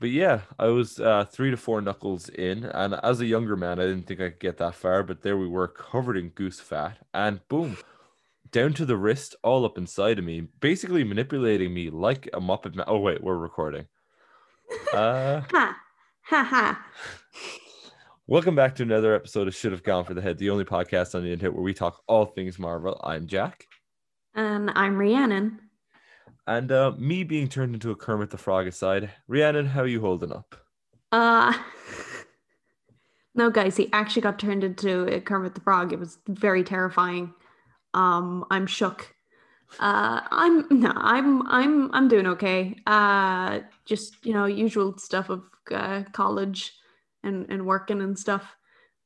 but yeah, I was uh, three to four knuckles in, and as a younger man, I didn't think I could get that far. But there we were, covered in goose fat, and boom, down to the wrist, all up inside of me, basically manipulating me like a Muppet. Ma- oh wait, we're recording. Uh, Ha ha ha. welcome back to another episode of Should Have Gone for the Head, the only podcast on the internet where we talk all things Marvel. I'm Jack, And I'm Rhiannon. And uh, me being turned into a Kermit the Frog aside, Rhiannon, how are you holding up? Uh no guys, he actually got turned into a Kermit the Frog. It was very terrifying. Um, I'm shook. Uh I'm no, I'm I'm I'm doing okay. Uh just you know, usual stuff of uh, college and, and working and stuff.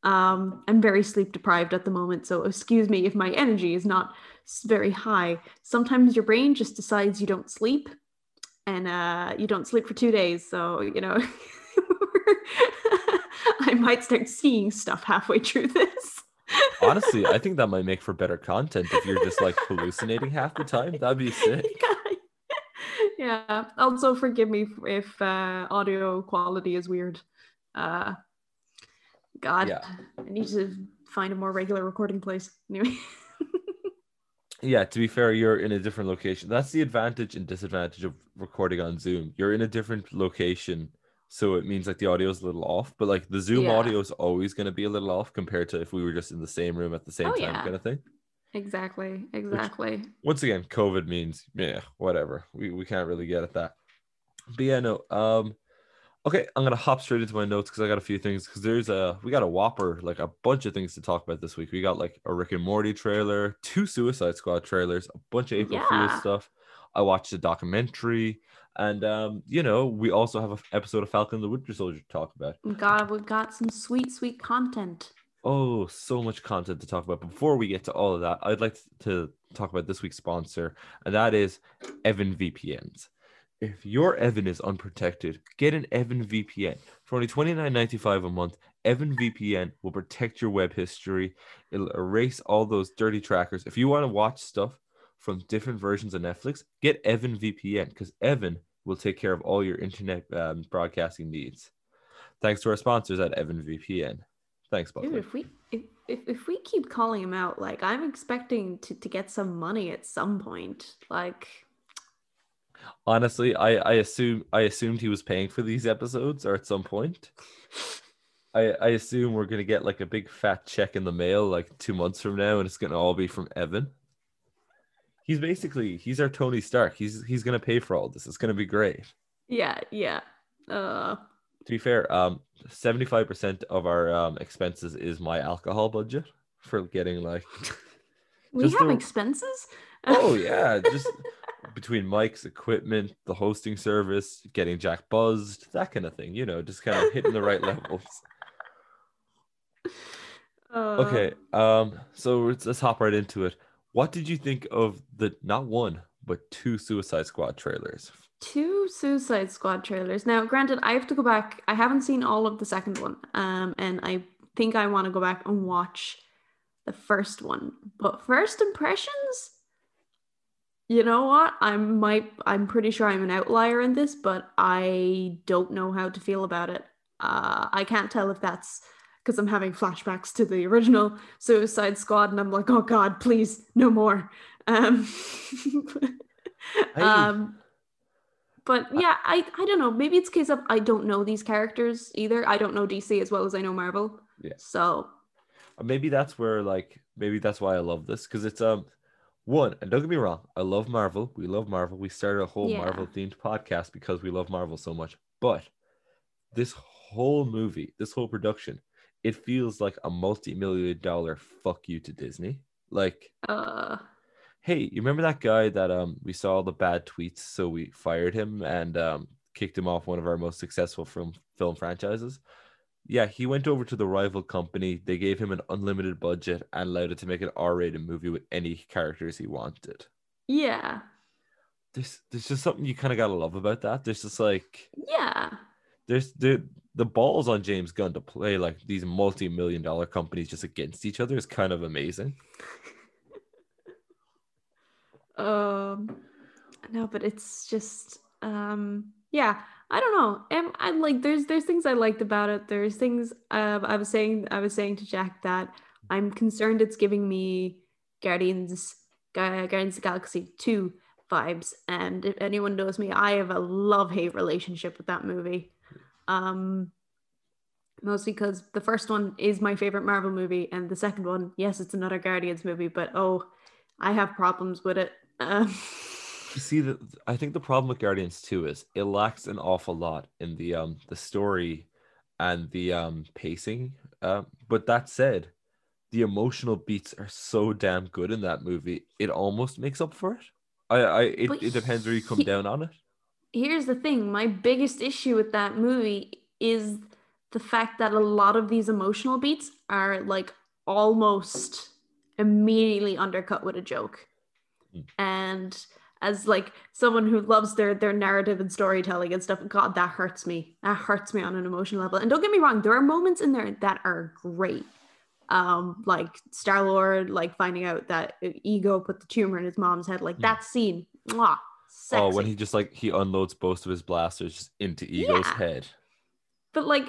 Um, I'm very sleep deprived at the moment, so excuse me if my energy is not very high. Sometimes your brain just decides you don't sleep, and uh, you don't sleep for two days. So you know, I might start seeing stuff halfway through this. Honestly, I think that might make for better content if you're just like hallucinating half the time. That'd be sick. yeah. yeah. Also, forgive me if uh, audio quality is weird. Uh, God, Yeah. I need to find a more regular recording place. Anyway. Yeah, to be fair, you're in a different location. That's the advantage and disadvantage of recording on Zoom. You're in a different location, so it means like the audio is a little off, but like the Zoom Yeah. audio is always going to be a little off compared to if we were just in the same room at the same Oh, time, yeah. kind of thing. exactly. Exactly. Once again, COVID means yeah, whatever. We we can't really get at that. But yeah, no. Um, okay, I'm gonna hop straight into my notes because I got a few things. Because there's a we got a whopper, like a bunch of things to talk about this week. We got like a Rick and Morty trailer, two Suicide Squad trailers, a bunch of April Fool's Yeah. stuff. I watched a documentary, and um, you know, we also have an episode of Falcon the Winter Soldier to talk about. God, we've got some sweet, sweet content. Oh, so much content to talk about. Before we get to all of that, I'd like to talk about this week's sponsor, and that is Evan VPNs. If your Evan is unprotected, get an Evan VPN. For only $29.95 a month, Evan VPN will protect your web history. It'll erase all those dirty trackers. If you want to watch stuff from different versions of Netflix, get Evan VPN because Evan will take care of all your internet um, broadcasting needs. Thanks to our sponsors at Evan VPN. Thanks, Dude, if we if, if, if we keep calling him out, like I'm expecting to, to get some money at some point. Like Honestly, I I assume I assumed he was paying for these episodes or at some point. I I assume we're gonna get like a big fat check in the mail like two months from now, and it's gonna all be from Evan. He's basically he's our Tony Stark. He's he's gonna pay for all this. It's gonna be great. yeah, yeah. Uh To be fair, um, seventy five percent of our um expenses is my alcohol budget for getting like. we have the- expenses? Oh yeah, just between Mike's equipment, the hosting service, getting Jack buzzed, that kind of thing. You know, just kind of hitting the right levels. Uh, Okay, um, so let's, let's hop right into it. What did you think of the not one but two Suicide Squad trailers? two Suicide Squad trailers. Now, granted, I have to go back. I haven't seen all of the second one, um, and I think I want to go back and watch the first one. But first impressions, you know what? I might. I'm pretty sure I'm an outlier in this, but I don't know how to feel about it. Uh, I can't tell if that's because I'm having flashbacks to the original Suicide Squad, and I'm like, oh God, please, no more. Um, um, but yeah, I I don't know. Maybe it's a case of I don't know these characters either. I don't know DC as well as I know Marvel. Yeah. So Maybe that's where like maybe that's why I love this because it's um one and don't get me wrong, I love Marvel. We love Marvel. We started a whole Yeah. Marvel themed podcast because we love Marvel so much. But this whole movie, this whole production, it feels like a multi-million dollar fuck you to Disney. Like, uh hey, you remember that guy that um we saw all the bad tweets, so we fired him and um kicked him off one of our most successful film film franchises? Yeah, he went over to the rival company. They gave him an unlimited budget and allowed it to make an R-rated movie with any characters he wanted. yeah. There's there's just something you kind of gotta love about that. There's just like Yeah. there's the the balls on James Gunn to play like these multi-million dollar companies just against each other is kind of amazing. Um no, but it's just um yeah, I don't know. Um, I like there's there's things I liked about it. There's things uh, I was saying I was saying to Jack that I'm concerned it's giving me Guardians Guardians of Galaxy 2 vibes. And if anyone knows me, I have a love-hate relationship with that movie. Um mostly because the first one is my favorite Marvel movie, and the second one, yes, it's another Guardians movie, but oh, I have problems with it. Um, see the I think the problem with Guardians 2 is it lacks an awful lot in the um the story and the um pacing. Uh, but that said, the emotional beats are so damn good in that movie. It almost makes up for it. I I it, it depends where you come he, down on it. Here's the thing, my biggest issue with that movie is the fact that a lot of these emotional beats are like almost immediately undercut with a joke. Mm. And as like someone who loves their their narrative and storytelling and stuff god that hurts me. That hurts me on an emotional level. And don't get me wrong there are moments in there that are great. Um like star lord like finding out that ego put the tumor in his mom's head like that scene mwah, oh when he just like he unloads both of his blasters just into ego's yeah. head. But like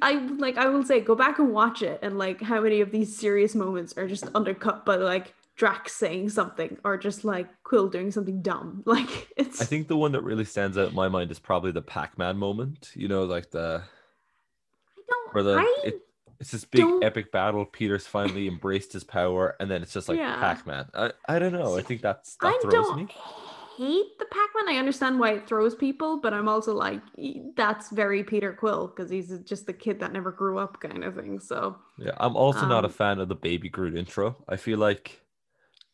I like I will say go back and watch it and like how many of these serious moments are just undercut by like Drax saying something or just like Quill doing something dumb. Like it's I think the one that really stands out in my mind is probably the Pac-Man moment. You know, like the I don't where the I it, it's this big don't... epic battle. Peter's finally embraced his power, and then it's just like yeah. Pac-Man. I, I don't know. I think that's that I throws don't me. Hate the Pac-Man. I understand why it throws people, but I'm also like, that's very Peter Quill because he's just the kid that never grew up, kind of thing. So yeah, I'm also um, not a um, fan of the Baby Groot intro. I feel like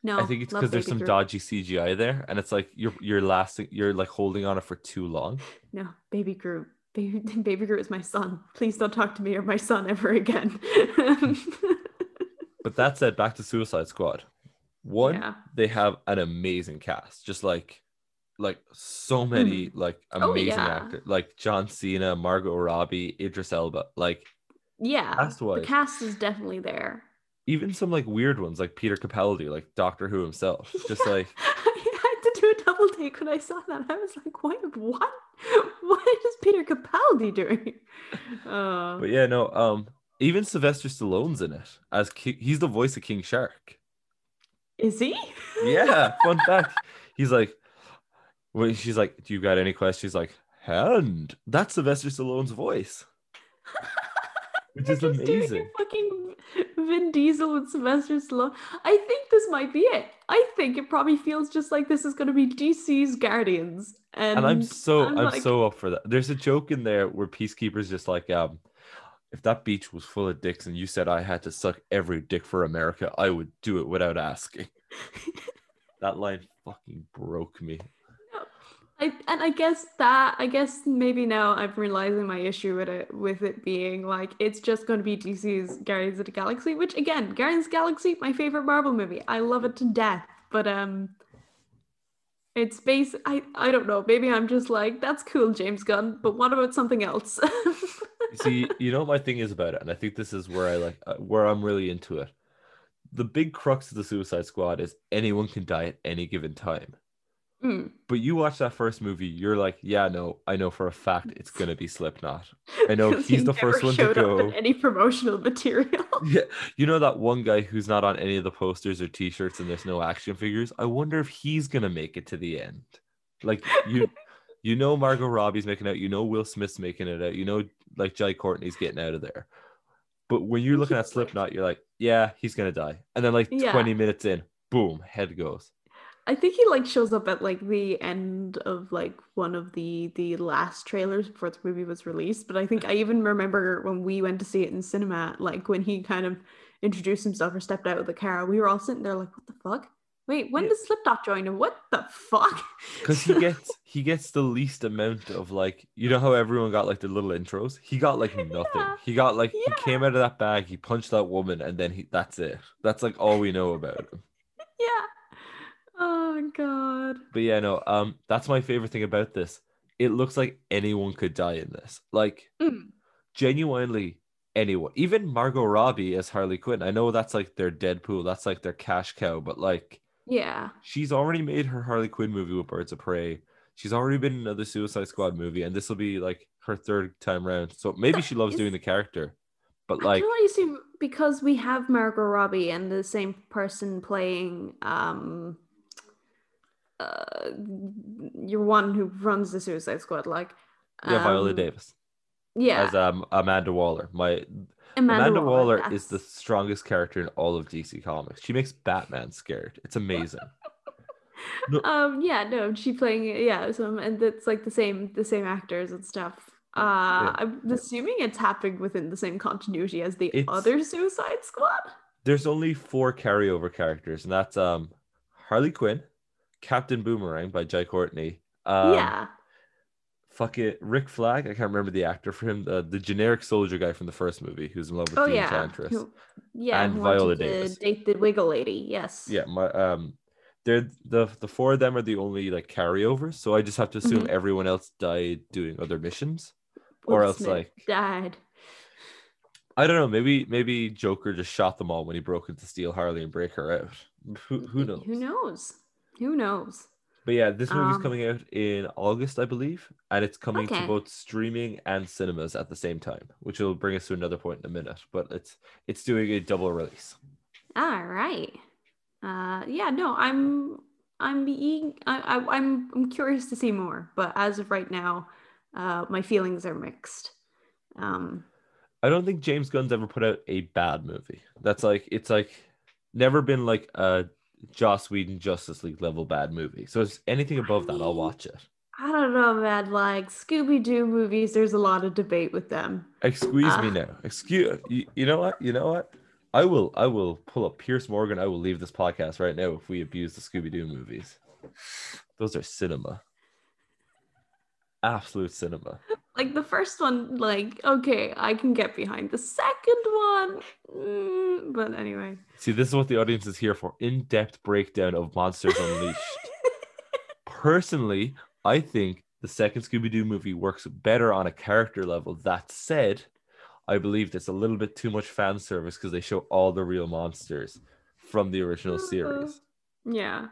no, I think it's because there's some dodgy CGI there, and it's like you're you're lasting, you're like holding on it for too long. No, Baby Groot, Baby Baby Groot is my son. Please don't talk to me or my son ever again. but that said, back to Suicide Squad. One, yeah. they have an amazing cast, just like like so many mm. like oh, amazing oh, yeah. actors, like John Cena, Margot Robbie, Idris Elba, like yeah, cast-wise. the cast is definitely there even some like weird ones like Peter Capaldi, like Doctor Who himself. Just like I had to do a double take when I saw that. I was like, what what what is Peter Capaldi doing? Uh, but yeah, no, um even Sylvester Stallone's in it as King, he's the voice of King Shark. Is he? yeah, fun fact. He's like when she's like, Do you got any questions? She's like, hand. That's Sylvester Stallone's voice. Which is amazing. Fucking Vin Diesel and Sylvester Stallone. I think this might be it. I think it probably feels just like this is going to be DC's Guardians. And, and I'm so I'm, I'm like... so up for that. There's a joke in there where Peacekeeper's just like, um, if that beach was full of dicks and you said I had to suck every dick for America, I would do it without asking. that line fucking broke me. I, and I guess that I guess maybe now I'm realizing my issue with it with it being like it's just going to be DC's Guardians of the Galaxy, which again, Guardians of the Galaxy, my favorite Marvel movie. I love it to death, but um, it's base. I I don't know. Maybe I'm just like that's cool, James Gunn. But what about something else? See, you know what my thing is about it, and I think this is where I like uh, where I'm really into it. The big crux of the Suicide Squad is anyone can die at any given time. Mm. But you watch that first movie, you're like, yeah, no, I know for a fact it's gonna be Slipknot. I know he's he the first one to go. any promotional material. yeah, you know that one guy who's not on any of the posters or T-shirts, and there's no action figures. I wonder if he's gonna make it to the end. Like you, you know, Margot Robbie's making it out. You know, Will Smith's making it out. You know, like Jai Courtney's getting out of there. But when you're looking at Slipknot, you're like, yeah, he's gonna die. And then like yeah. 20 minutes in, boom, head goes. I think he like shows up at like the end of like one of the the last trailers before the movie was released. But I think I even remember when we went to see it in cinema, like when he kind of introduced himself or stepped out of the car, we were all sitting there like, "What the fuck? Wait, when yeah. does Slipknot join him? What the fuck?" Because he gets he gets the least amount of like you know how everyone got like the little intros. He got like nothing. Yeah. He got like yeah. he came out of that bag, he punched that woman, and then he that's it. That's like all we know about him. Yeah. Oh god. But yeah, no, um, that's my favorite thing about this. It looks like anyone could die in this. Like mm. genuinely anyone. Even Margot Robbie as Harley Quinn. I know that's like their Deadpool, that's like their cash cow, but like yeah. She's already made her Harley Quinn movie with Birds of Prey. She's already been in another Suicide Squad movie, and this will be like her third time around. So maybe she loves Is- doing the character. But I like, can only assume because we have Margot Robbie and the same person playing um uh your one who runs the Suicide Squad, like yeah, Viola um, Davis Yeah, as um Amanda Waller. My Amanda, Amanda, Waller, is the strongest character in all of DC Comics. She makes Batman scared. It's amazing. No- um yeah no she playing yeah so and it's like the same the same actors and stuff uh i'm assuming it's happening within the same continuity as the It's- other suicide squad There's only four carryover characters, and that's um Harley Quinn, Captain Boomerang by Jai Courtney. Um, yeah Fuck it, Rick Flag. I can't remember the actor for him. The, the generic soldier guy from the first movie who's in love with oh the yeah Enchantress. who- yeah and Viola Davis. date the wiggle lady yes Yeah, my um, they're the the four of them are the only like carryovers. So I just have to assume Mhm. everyone else died doing other missions, or else Smith like died I don't know. Maybe maybe Joker just shot them all when he broke into steal Harley and break her out. Who who knows? who knows who knows But yeah, this movie's Um, coming out in August, I believe, and it's coming to both streaming and cinemas at the same time, which will bring us to another point in a minute. But it's it's doing a double release. all right uh yeah no i'm i'm being I, I i'm i'm curious to see more but as of right now uh my feelings are mixed um I don't think James Gunn's ever put out a bad movie. That's like it's like never been like a Joss Whedon Justice League level bad movie. So it's anything above that, I'll watch it. I don't know, man. Like Scooby Doo movies, there's a lot of debate with them. Excuse me Ah. now. Excuse you, you know what? You know what? I will I will pull up Piers Morgan. I will leave this podcast right now if we abuse the Scooby Doo movies. Those are cinema. Absolute cinema. Like the first one, like okay, I can get behind. The second one, mm, but anyway. See, this is what the audience is here for. In-depth breakdown of Monsters Unleashed. Personally, I think the second Scooby-Doo movie works better on a character level. That said, I believe it's a little bit too much fan service because they show all the real monsters from the original series. yeah.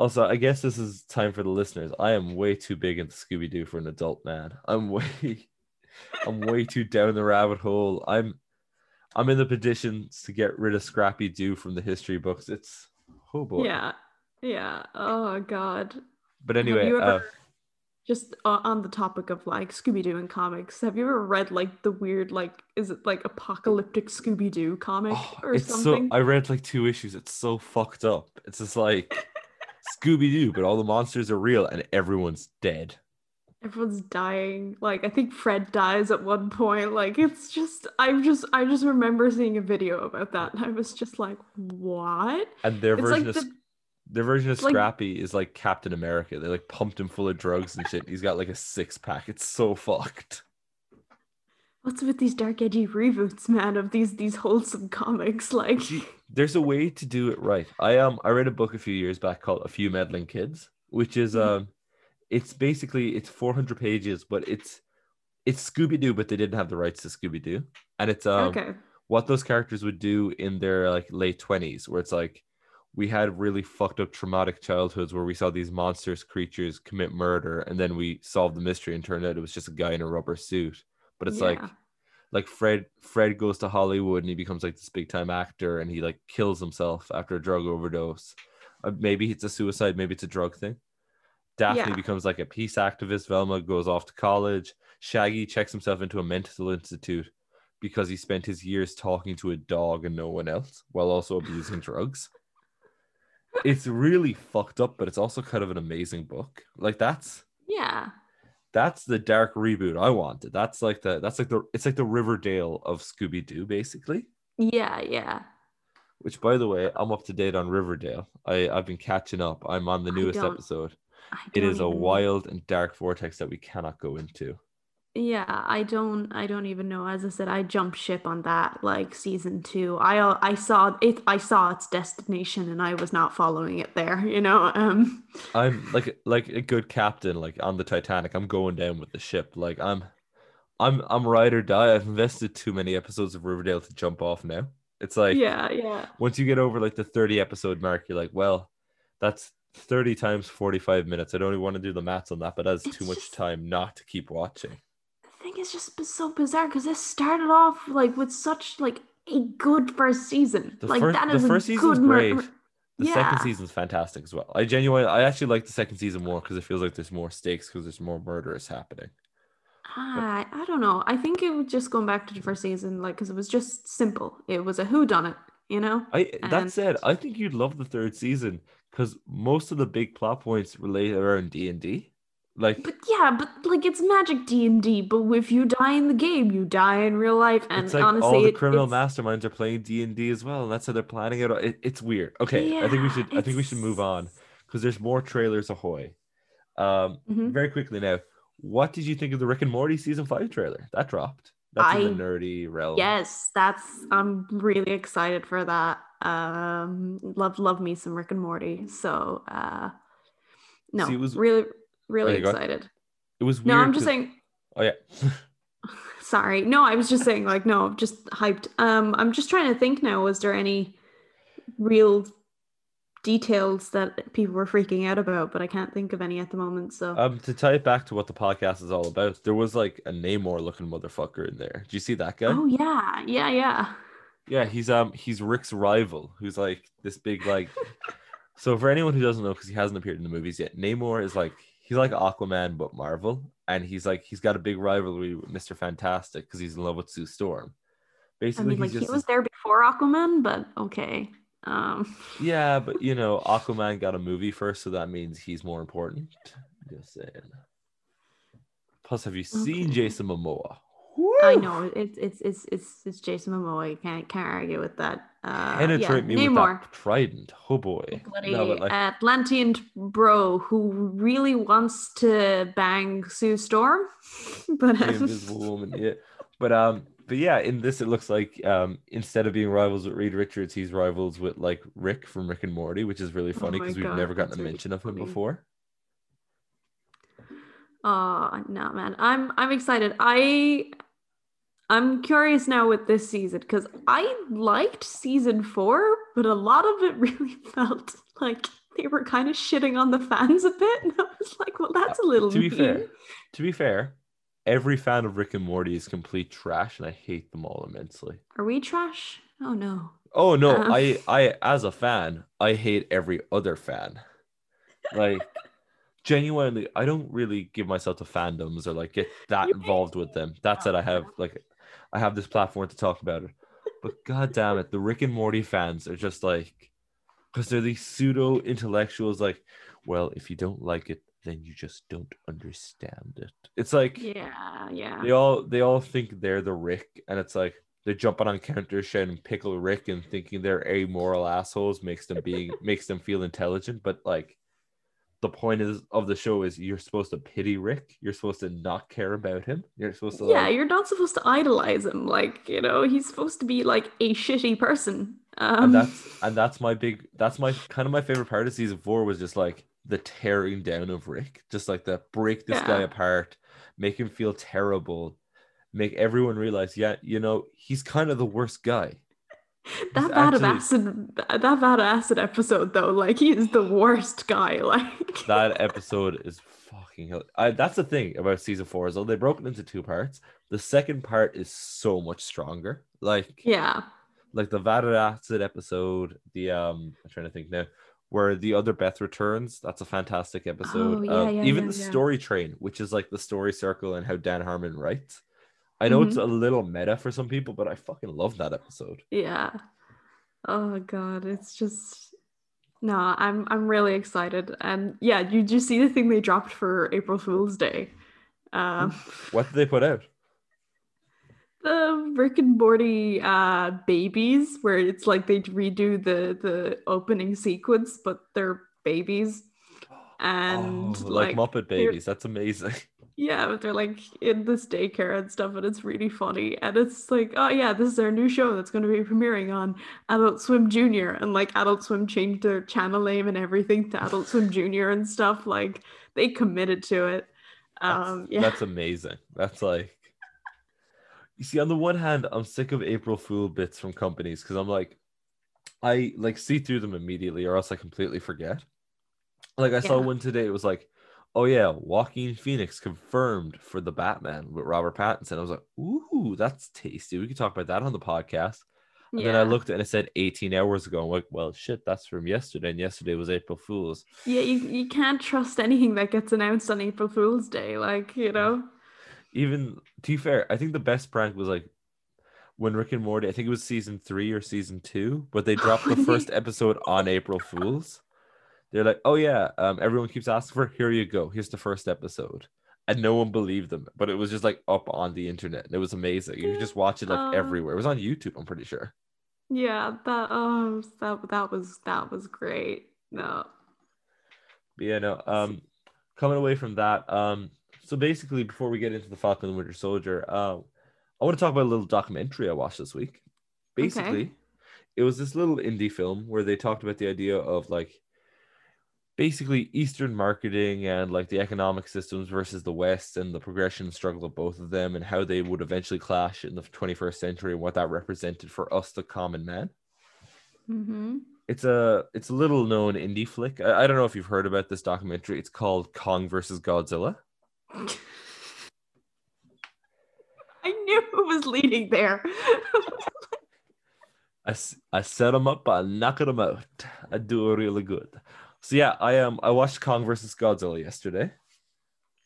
Also, I guess this is time for the listeners. I am way too big into Scooby Doo for an adult man. I'm way, I'm way too down the rabbit hole. I'm, I'm in the petitions to get rid of Scrappy Doo from the history books. It's oh boy. Yeah. Yeah. Oh god. But anyway, ever- uh, Just uh, on the topic of like Scooby Doo and comics, have you ever read like the weird like is it like apocalyptic Scooby Doo comic oh, or it's something? so. I read like two issues. It's so fucked up. It's just like Scooby Doo, but all the monsters are real and everyone's dead. Everyone's dying. Like I think Fred dies at one point. Like it's just I'm just I just remember seeing a video about that and I was just like, what? And their It's version like of the their version of like- Scrappy is like Captain America. They like pumped him full of drugs and shit. He's got like a six pack. It's so fucked. What's with these dark edgy reboots, man, of these these wholesome comics? Like There's a way to do it right. I um I read a book a few years back called A Few Meddling Kids, which is Mhm. um it's basically it's 400 pages, but it's it's Scooby Doo, but they didn't have the rights to Scooby Doo, and it's um okay. what those characters would do in their like late 20s where it's like we had really fucked up traumatic childhoods where we saw these monstrous creatures commit murder and then we solved the mystery and turned out it was just a guy in a rubber suit but it's like like fred fred goes to hollywood and he becomes like this big time actor and he like kills himself after a drug overdose uh, maybe it's a suicide maybe it's a drug thing daphne Yeah. becomes like a peace activist velma goes off to college shaggy checks himself into a mental institute because he spent his years talking to a dog and no one else while also abusing drugs. It's really fucked up, but it's also kind of an amazing book. Like that's Yeah. That's the dark reboot I wanted. That's like the that's like the it's like the Riverdale of Scooby Doo, basically. Yeah, yeah. Which, by the way, I'm up to date on Riverdale. I I've been catching up. I'm on the newest episode. It is a wild and dark vortex that we cannot go into. Yeah, I don't I don't even know. As I said, I jumped ship on that like season 2. I I saw it I saw its destination and I was not following it there, you know. Um I'm like like a good captain, like on the Titanic. I'm going down with the ship. Like I'm, I'm I'm ride or die. I've invested too many episodes of Riverdale to jump off now. It's like yeah, yeah. once you get over like the 30 episode mark, you're like, well, that's 30 times 45 minutes. I don't even want to do the maths on that, but that's It's too much just- time not to keep watching. The is just so bizarre because this started off like with such like a good first season. The like first, that the a first season's good great. The Yeah. second season's fantastic as well. I genuinely, I actually like the second season more because it feels like there's more stakes because there's more murders happening. I, I don't know. I think it was just going back to the first season, like because it was just simple. It was a who done it, you know. I that said, I think you'd love the third season because most of the big plot points relate around D and D. Like But yeah, but like it's magic D and D. But if you die in the game, you die in real life. And it's like honestly, all the it- criminal it's- masterminds are playing D and D as well, and that's how they're planning it. it. It's weird. Okay, I think we Yeah, should. I think we should move on because there's more trailers ahoy. Um, Mhm. very quickly now, what did you think of the Rick and Morty season five trailer that dropped? That's in the nerdy realm. Yes, that's. I'm really excited for that. Um, love, love me some Rick and Morty. So, uh, no, See, it was- really, really Okay, go excited. it was. Weird No, I'm just saying. Oh yeah. Sorry. No, I was just saying, like, no, just hyped. Um, I'm just trying to think now. Was there any real details that people were freaking out about? But I can't think of any at the moment. So, Um, to tie it back to what the podcast is all about, there was like a Namor looking motherfucker in there. Do you see that guy? oh yeah, yeah, yeah. Yeah, he's um he's Rick's rival, who's like this big like. so for anyone who doesn't know, because he hasn't appeared in the movies yet, Namor is like he's like Aquaman but Marvel, and he's like he's got a big rivalry with Mister Fantastic because he's in love with Sue Storm. I Basically, mean, like he was there before Aquaman, but okay. Um, yeah, but you know, Aquaman got a movie first, so that means he's more important. Just saying. Plus, have you seen Okay. Jason Momoa? I know it's it's it's it's it's Jason Momoa. You can't can't argue with that. Uh, Penetrate yeah, me Namor. with that trident. Oh boy. bloody No, like, Atlantean bro who really wants to bang Sue Storm, but the um, invisible woman yeah but um but yeah in this it looks like um instead of being rivals with reed richards he's rivals with like rick from rick and morty which is really Oh funny my because we've never gotten that's a really mention of him funny. before oh no, man, I'm I'm excited. I I'm curious now with this season because I liked season four, but a lot of it really felt like they were kind of shitting on the fans a bit, and I was like, well, that's a little to be mean. fair to be fair every fan of rick and morty is complete trash and i hate them all immensely Are we trash? Oh no. oh no Uh. i i as a fan i hate every other fan like genuinely i don't really give myself to fandoms or like get that You involved with them that's it i have like i have this platform to talk about it but god damn it the rick and morty fans are just like because they're these pseudo intellectuals like well if you don't like it then you just don't understand it it's like Yeah, yeah. they all they all think they're the Rick, and it's like they're jumping on counters shouting pickle Rick and thinking they're amoral assholes makes them being makes them feel intelligent. But like the point is of the show is you're supposed to pity Rick. You're supposed to not care about him. You're supposed to yeah, like, you're not supposed to idolize him. Like, you know, he's supposed to be like a shitty person. Um, and that's and that's my big that's my kind of my favorite part of season four was just like the tearing down of Rick. Just like the break this guy apart, make him feel terrible, make everyone realize, yeah, you know, he's kind of the worst guy. That vat of acid, that bad acid episode though. Like, he is the worst guy. Like, that episode is fucking hell. I, that's the thing about season four is though they broke it into two parts. The second part is so much stronger. Like yeah, like the Vat of Acid episode, the um I'm trying to think now, where the other Beth returns. That's a fantastic episode. Oh, yeah, Um, yeah, even yeah, the story train, which is like the story circle and how Dan Harmon writes. I know Mm-hmm. it's a little meta for some people, but I fucking love that episode. yeah. Oh god, it's just no. I'm I'm really excited, and yeah, you just see the thing they dropped for April Fool's Day. Um, What did they put out? the Rick and Morty uh babies where it's like they redo the the opening sequence but they're babies and oh, like, like, Muppet Babies. That's amazing. Yeah but they're like in this daycare and stuff and it's really funny and it's like oh yeah this is our new show that's going to be premiering on Adult Swim Junior and like Adult Swim changed their channel name and everything to Adult Swim Junior and stuff like they committed to it That's, um yeah that's amazing. That's like, you see, on the one hand, I'm sick of April Fool bits from companies because I'm like, I like see through them immediately, or else I completely forget. Like I saw one today. It was like, oh yeah, Joaquin Phoenix confirmed for the Batman with Robert Pattinson. I was like, ooh, that's tasty. We could talk about that on the podcast. And then I looked and it said 18 hours ago. I'm like, well, shit, that's from yesterday. And yesterday was April Fool's. Yeah, you, you can't trust anything that gets announced on April Fool's Day. Like, you know? Even to be fair, I think the best prank was like when Rick and Morty, I think it was season three or season two, but they dropped the first episode on April Fool's. They're like, oh yeah, um, everyone keeps asking for, here you go, here's the first episode. And no one believed them, but it was just like up on the internet. And it was amazing. You could just watch it like Uh, everywhere. It was on YouTube, I'm pretty sure. Yeah, that oh that that was that was great. No. But yeah, no. Um, coming away from that, um, so basically, before we get into the Falcon and the Winter Soldier, uh, I want to talk about a little documentary I watched this week. Basically, it was this little indie film where they talked about the idea of like basically Eastern marketing and like the economic systems versus the West and the progression and struggle of both of them and how they would eventually clash in the 21st century and what that represented for us, the common man Mm-hmm. it's a it's a little known indie flick. I, I don't know if you've heard about this documentary. It's called Kong versus Godzilla. I knew it was leading there. I, I set them up, I knock them out. I do really good. So yeah, I um I watched Kong versus Godzilla yesterday.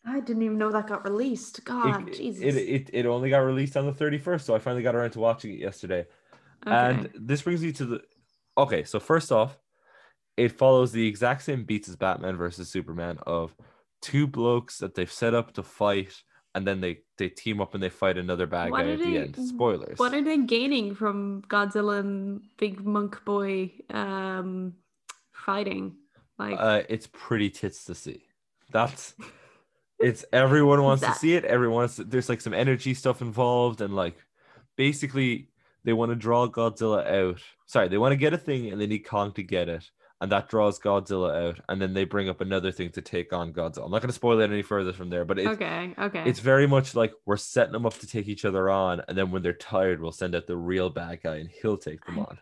I didn't even know that got released. It, God, Jesus. it, it it only got released on the 31st, so I finally got around to watching it yesterday. And this brings me to the okay. So first off, it follows the exact same beats as Batman versus Superman of two blokes that they've set up to fight, and then they they team up and they fight another bad What guy at the end. Spoilers. What are they gaining from Godzilla and Big Monk Boy um fighting? Like uh, it's pretty tits to see. That's it's everyone wants That- to see it. Everyone wants to, there's like some energy stuff involved, and like basically they want to draw Godzilla out. Sorry, they want to get a thing and they need Kong to get it, and that draws Godzilla out, and then they bring up another thing to take on Godzilla. I'm not going to spoil it any further from there, but it's okay, okay. it's very much like we're setting them up to take each other on, and then when they're tired, we'll send out the real bad guy and he'll take them on.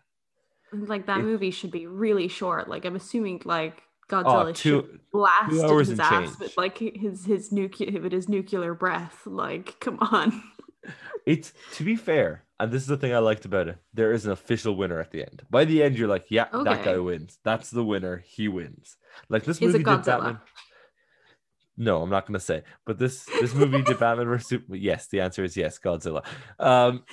Like that movie should be really short. Like I'm assuming like Oh, Godzilla two should blast hours his ass with like his his nuclear with his nuclear breath. Like come on. It's to be fair, and this is the thing I liked about it. There is an official winner at the end. By the end, you're like, yeah, that guy wins. That's the winner. He wins. Like this Is movie did Godzilla? Batman. No, I'm not gonna say. But this this movie did Batman versus Super. Yes, the answer is yes, Godzilla. Um,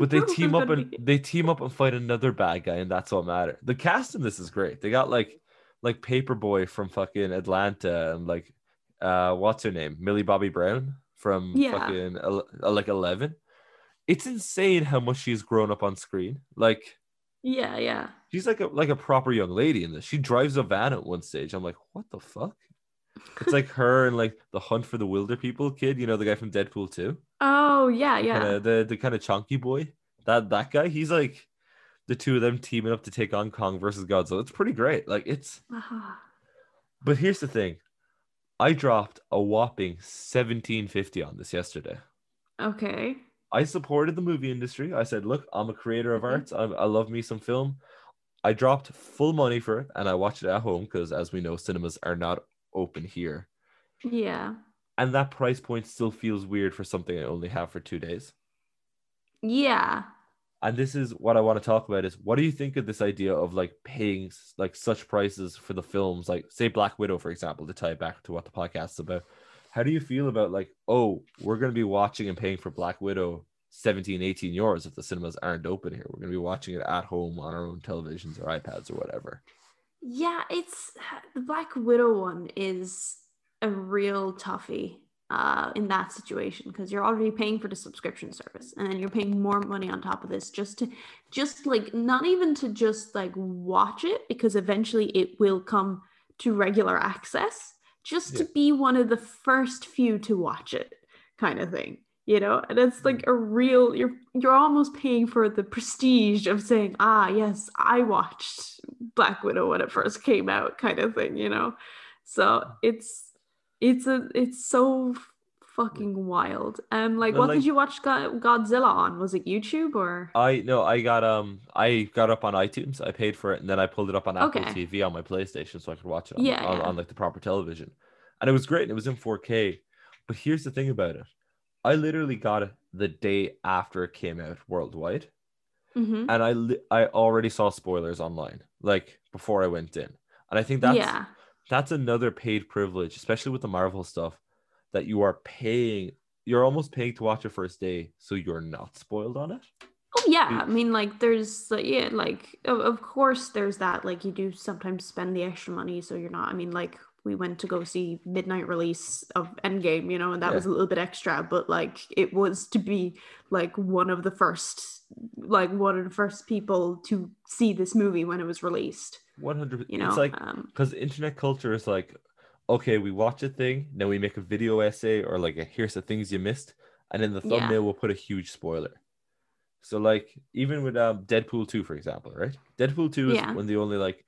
but they Knew it was team up and they team up and fight another bad guy, and that's what matters. The cast in this is great. They got like like Paper Boi from fucking Atlanta and like uh what's her name? Millie Bobby Brown from Yeah. fucking uh, like Eleven. It's insane how much she's grown up on screen. Like yeah, yeah. she's like a like a proper young lady in this. She drives a van at one stage. I'm like, what the fuck? It's like her and like the Hunt for the Wilder People kid, you know, the guy from Deadpool 2 Oh yeah, yeah. kinda, the the kind of chunky boy. That that guy, he's like the two of them teaming up to take on Kong versus Godzilla. It's pretty great. Like it's Ah, but here's the thing. I dropped a whopping 1750 on this yesterday. okay. I supported the movie industry. I said, look, I'm a creator of Mhm. arts. I, I love me some film. I dropped full money for it and I watched it at home because, as we know, cinemas are not open here. Yeah. And that price point still feels weird for something I only have for two days. Yeah. and this is what I want to talk about is what do you think of this idea of like paying like such prices for the films like say Black Widow for example to tie it back to what the podcast is about how do you feel about like oh we're going to be watching and paying for Black Widow 17 18 euros if the cinemas aren't open here we're going to be watching it at home on our own televisions or iPads or whatever Yeah, it's the Black Widow one is a real toughie uh, in that situation because you're already paying for the subscription service and then you're paying more money on top of this just to just like not even to just like watch it because eventually it will come to regular access just to be one of the first few to watch it kind of thing you know and it's like a real you're you're almost paying for the prestige of saying ah yes i watched black widow when it first came out kind of thing you know so it's it's a it's so fucking wild. and like, Well, what like- did you watch Go- Godzilla on? Was it YouTube or? I no, I got um, I got up on iTunes. I paid for it, and then I pulled it up on Apple Okay. TV on my PlayStation, so I could watch it on, Yeah, on, yeah. on like the proper television, and it was great. And it was in 4K. But here's the thing about it: I literally got it the day after it came out worldwide, Mhm. and I li- I already saw spoilers online, like before I went in, and I think that's yeah. that's another paid privilege, especially with the Marvel stuff, that you are paying. You're almost paying to watch it first day, so you're not spoiled on it. Oh yeah, I mean, like, there's like, yeah, like, of, of course, there's that. Like, you do sometimes spend the extra money, so you're not. I mean, like, we went to go see midnight release of Endgame, you know, and that Yeah. was a little bit extra, but like, it was to be like one of the first, like, one of the first people to see this movie when it was released. One hundred. You know, It's like um, because internet culture is like, okay, we watch a thing, then we make a video essay or like a here's the things you missed, and in the Yeah. thumbnail we'll put a huge spoiler. So like even with um Deadpool two for example, right? Deadpool two is Yeah. one of the only like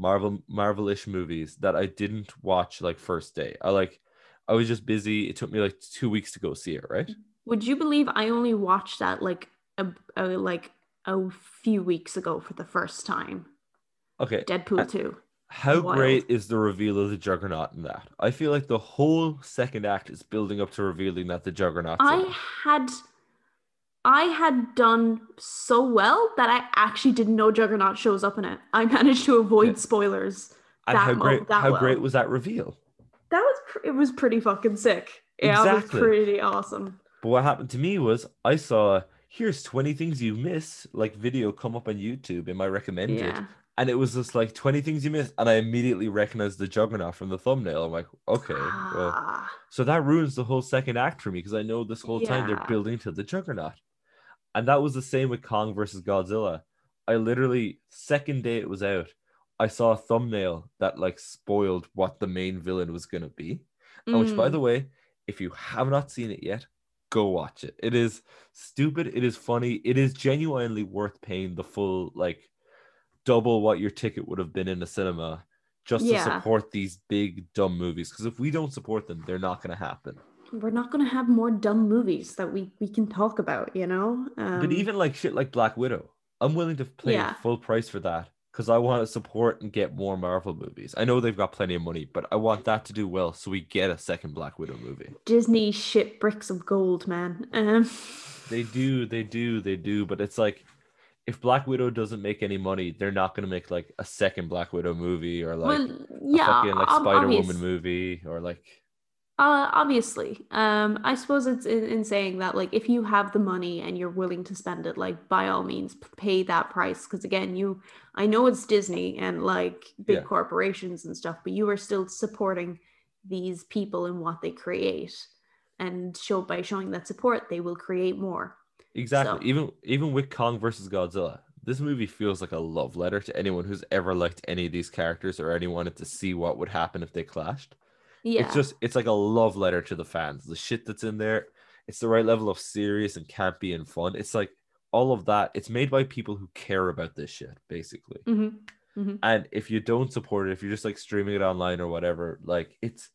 Marvel Marvel-ish movies that I didn't watch like first day. I like I was just busy. It took me like two weeks to go see it, right? would you believe I only watched that like a, a like a few weeks ago for the first time? Okay. Deadpool I- two. How Wild. great is the reveal of the Juggernaut in that? I feel like the whole second act is building up to revealing that the Juggernaut. I had I had done so well that I actually didn't know Juggernaut shows up in it. I managed to avoid Yeah. spoilers. And that how mo- great that how well. great was that reveal? That was pr- it was pretty fucking sick. Yeah, it was Exactly. pretty awesome. But what happened to me was I saw here's 20 things you miss like video come up on YouTube in my recommended Yeah. and it was just like 20 things you missed and I immediately recognized the Juggernaut from the thumbnail. I'm like, okay, well, Ah, so that ruins the whole second act for me because I know this whole time they're building to the Juggernaut. And that was the same with Kong versus Godzilla. I literally second day it was out, I saw a thumbnail that like spoiled what the main villain was gonna be. And which, by mm, the way, if you have not seen it yet, go watch it. It is stupid. It is funny. It is genuinely worth paying the full like double what your ticket would have been in a cinema just Yeah. to support these big dumb movies. Because if we don't support them, they're not going to happen. We're not gonna have more dumb movies that we we can talk about, you know. Um, but even like shit like Black Widow, I'm willing to pay Yeah. full price for that because I want to support and get more Marvel movies. I know they've got plenty of money, but I want that to do well so we get a second Black Widow movie. Disney shit bricks of gold, man. Um, They do, they do, they do. But it's like if Black Widow doesn't make any money, they're not gonna make like a second Black Widow movie or like well, a yeah, fucking like Spider Woman movie or like Uh, obviously. Um, I suppose it's in, in saying that, like, if you have the money and you're willing to spend it, like, by all means, pay that price. Because again, you, I know it's Disney and like big Yeah. corporations and stuff, but you are still supporting these people and what they create, and show by showing that support, they will create more. exactly. So- Even even with Kong versus Godzilla, this movie feels like a love letter to anyone who's ever liked any of these characters or anyone to see what would happen if they clashed. Yeah, It's just it's like a love letter to the fans. The shit that's in there, it's the right level of serious and campy and fun. It's like all of that. It's made by people who care about this shit, basically. Mhm, mhm. And if you don't support it, if you're just like streaming it online or whatever, like it's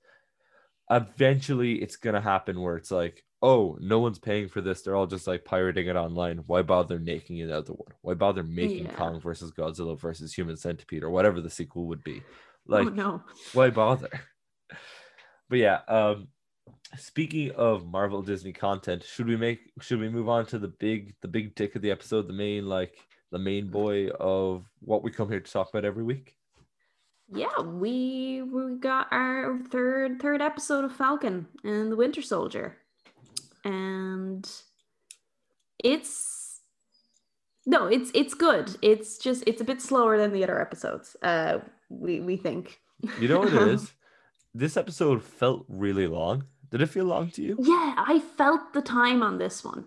eventually it's gonna happen where it's like, oh, no one's paying for this. They're all just like pirating it online. Why bother making another one? Why bother making Yeah. Kong versus Godzilla versus Human Centipede or whatever the sequel would be? Like, oh no. why bother? But yeah, um speaking of Marvel Disney content, should we make should we move on to the big the big tick of the episode, the main like the main boy of what we come here to talk about every week? Yeah, we we got our third third episode of Falcon and the Winter Soldier, and it's no, it's it's good. It's just it's a bit slower than the other episodes. Uh, we we think. You know what it is? This episode felt really long. Did it feel long to you? Yeah, I felt the time on this one.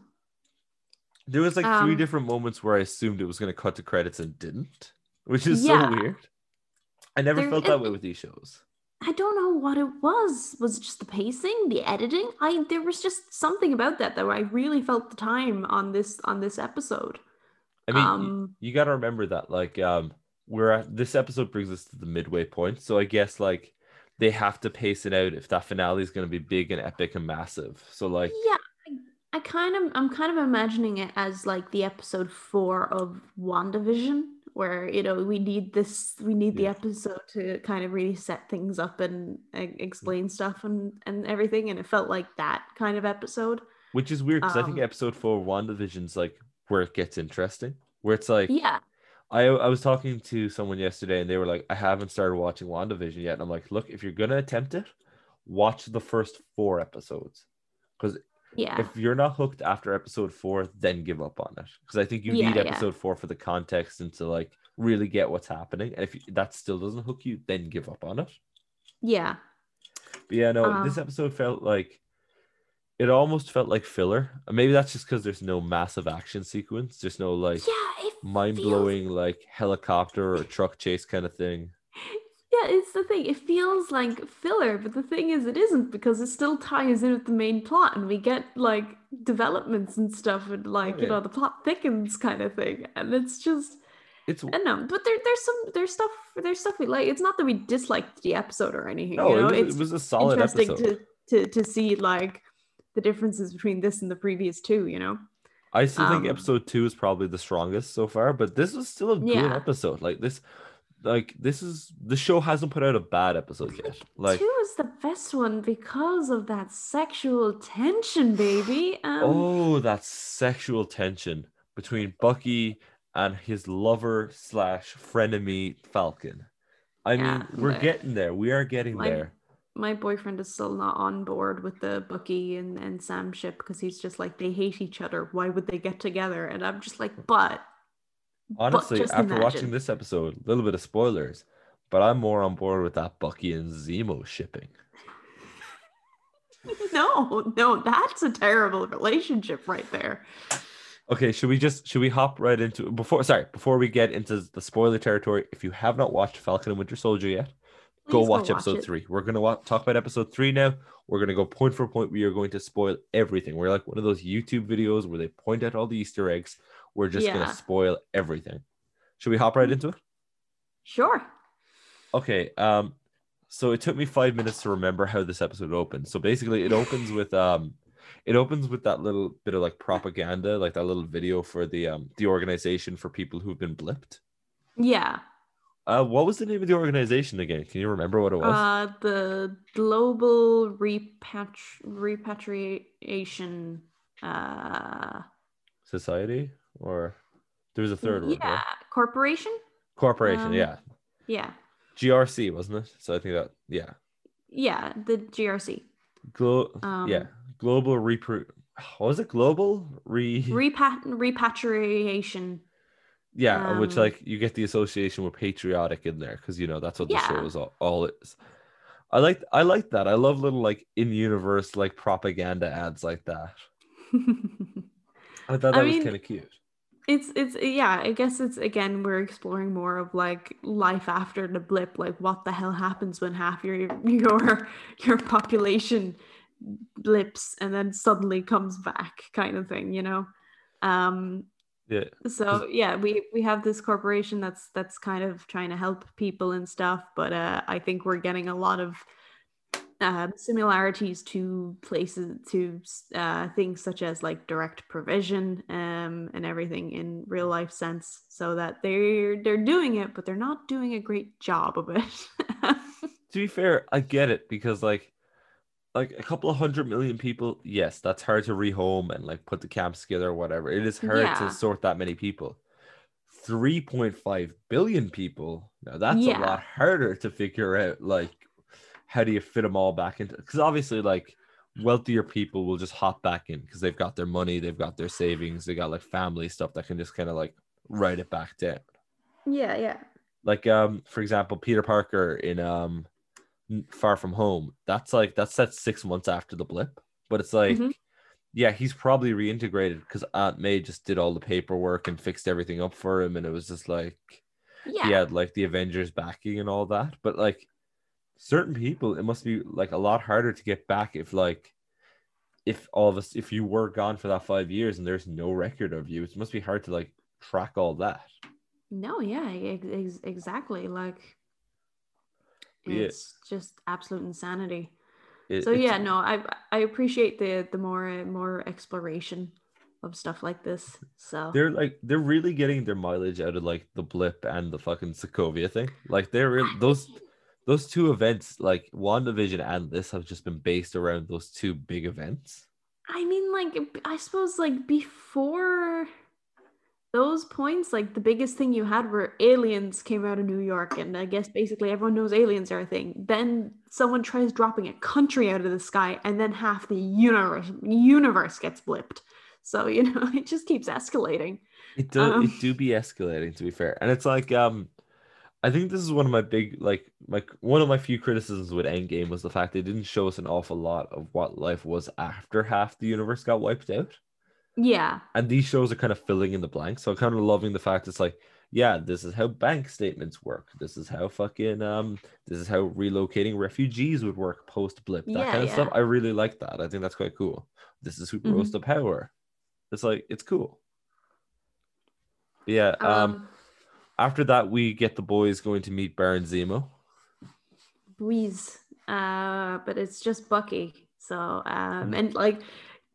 There was like three Um, different moments where I assumed it was going to cut to credits and didn't, which is Yeah. so weird. I never There- felt that it- way with these shows. I don't know what it was. Was it just the pacing, the editing? I there was just something about that though. I really felt the time on this on this episode. I mean, Um, you, got to remember that like um we're at this episode brings us to the midway point. So I guess like they have to pace it out if that finale is going to be big and epic and massive. So like Yeah, I, I kind of I'm kind of imagining it as like the episode four of WandaVision, where you know we need this we need the episode to kind of really set things up and uh, explain stuff and and everything, and it felt like that kind of episode. which is weird because I think Um, episode four of WandaVision's like where it gets interesting. Where it's like Yeah, I I was talking to someone yesterday and they were like, I haven't started watching WandaVision yet. And I'm like, look, if you're gonna attempt it, watch the first four episodes. Because yeah, if you're not hooked after episode four, then give up on it. Because I think you Yeah, need yeah. episode four for the context and to like really get what's happening. And if you- that still doesn't hook you, then give up on it. yeah, But yeah, no, this Um, episode felt like it almost felt like filler. Uh, maybe that's just because there's no massive action sequence. There's no like yeah. Mind blowing like helicopter or truck chase kind of thing. Yeah, it's the thing. It feels like filler, but the thing is, it isn't because it still ties in with the main plot, and we get like developments and stuff, and like Oh, you know the plot thickens kind of thing, and it's just It's I know. But there, there's some there's stuff there's stuff we like. It's not that we disliked the episode or anything. no, you know, it, was, it was a solid interesting episode. to, to to see like the differences between this and the previous two. You know. I still think um, episode two is probably the strongest so far, but this was still a good Yeah. episode. Like this, like this is the show hasn't put out a bad episode yet. Like two is the best one because of that sexual tension, baby. Um, oh, that sexual tension between Bucky and his lover slash frenemy Falcon. I Yeah, mean, we're getting there. We are getting My- there. My boyfriend is still not on board with the Bucky and, and Sam ship because he's just like they hate each other. Why would they get together? And I'm just like, but but Honestly, just after watching this episode, a little bit of spoilers, but I'm more on board with that Bucky and Zemo shipping. no, no, that's a terrible relationship right there. Okay, should we just should we hop right into before sorry, before we get into the spoiler territory, if you have not watched Falcon and Winter Soldier yet, go Please watch episode it. 3. We're going to wa- talk about episode 3 now. We're going to go point for point. We are going to spoil everything. We're like one of those YouTube videos where they point out all the Easter eggs. We're just going to spoil everything. Should we hop right into it? Sure. Okay. Um, so it took me five minutes to remember how this episode opens. So basically, it opens with um, it opens with that little bit of like propaganda, like that little video for the um the organization for people who've been blipped. Yeah. Uh, what was the name of the organization again? Can you remember what it was? Uh, the global repatri- repatriation. Uh, Society or there was a third one. yeah, right? corporation. Corporation. um, yeah. Yeah, GRC wasn't it? So I think that yeah. yeah, the GRC. Glo- Um, yeah. Global repro. What was it? Global re. Repat- repatriation. Yeah, which Um, like you get the association with patriotic in there because you know that's what the show Yeah. is all, all is. I like I like that. I love little like in universe like propaganda ads like that. I thought that I was mean, kind of cute. it's it's yeah i guess it's again we're exploring more of like life after the blip like what the hell happens when half your your your population blips and then suddenly comes back kind of thing you know um Yeah, so yeah we we have this corporation that's that's kind of trying to help people and stuff but uh i think we're getting a lot of um, similarities to places to uh, things such as like direct provision um, and everything in real life sense so that they're they're doing it but they're not doing a great job of it. To be fair, I get it because like like a couple of hundred million people, yes, that's hard to rehome and like put the camps together or whatever. It is hard Yeah. to sort that many people. 3.5 billion people. Now that's Yeah. a lot harder to figure out like how do you fit them all back into because obviously like wealthier people will just hop back in because they've got their money, they've got their savings, they got like family stuff that can just kind of like write it back down yeah yeah like um for example peter parker in um far from home that's like that's set six months after the blip but it's like Mhm. yeah he's probably reintegrated because aunt may just did all the paperwork and fixed everything up for him and it was just like yeah he had like the avengers backing and all that but like certain people it must be like a lot harder to get back if like if all of us if you were gone for that five years and there's no record of you it must be hard to like track all that no yeah ex- exactly like Yeah. It's just absolute insanity. It- so yeah, no, I I appreciate the the more more exploration of stuff like this. So they're like they're really getting their mileage out of like the blip and the fucking Sokovia thing. Like they're real those those two events, like WandaVision and this, have just been based around those two big events. I mean, like, I suppose, like, before those points, like, the biggest thing you had were aliens came out of New York, and I guess basically everyone knows aliens are a thing. Then someone tries dropping a country out of the sky, and then half the universe universe gets blipped. So you know, it just keeps escalating. It do Um, it do be escalating to be fair. And it's like um I think this is one of my big like my one of my few criticisms with Endgame was the fact they didn't show us an awful lot of what life was after half the universe got wiped out. Yeah, And these shows are kind of filling in the blanks. So I'm kind of loving the fact it's like, yeah, this is how bank statements work. This is how fucking um this is how relocating refugees would work post blip. That Yeah, kind of stuff. I really like that. I think that's quite cool. This is who rose Mhm. to power. It's like it's cool. Yeah. Um, um, after that, we get the boys going to meet Baron Zemo. Breeze, uh, but it's just Bucky. So, um, and like,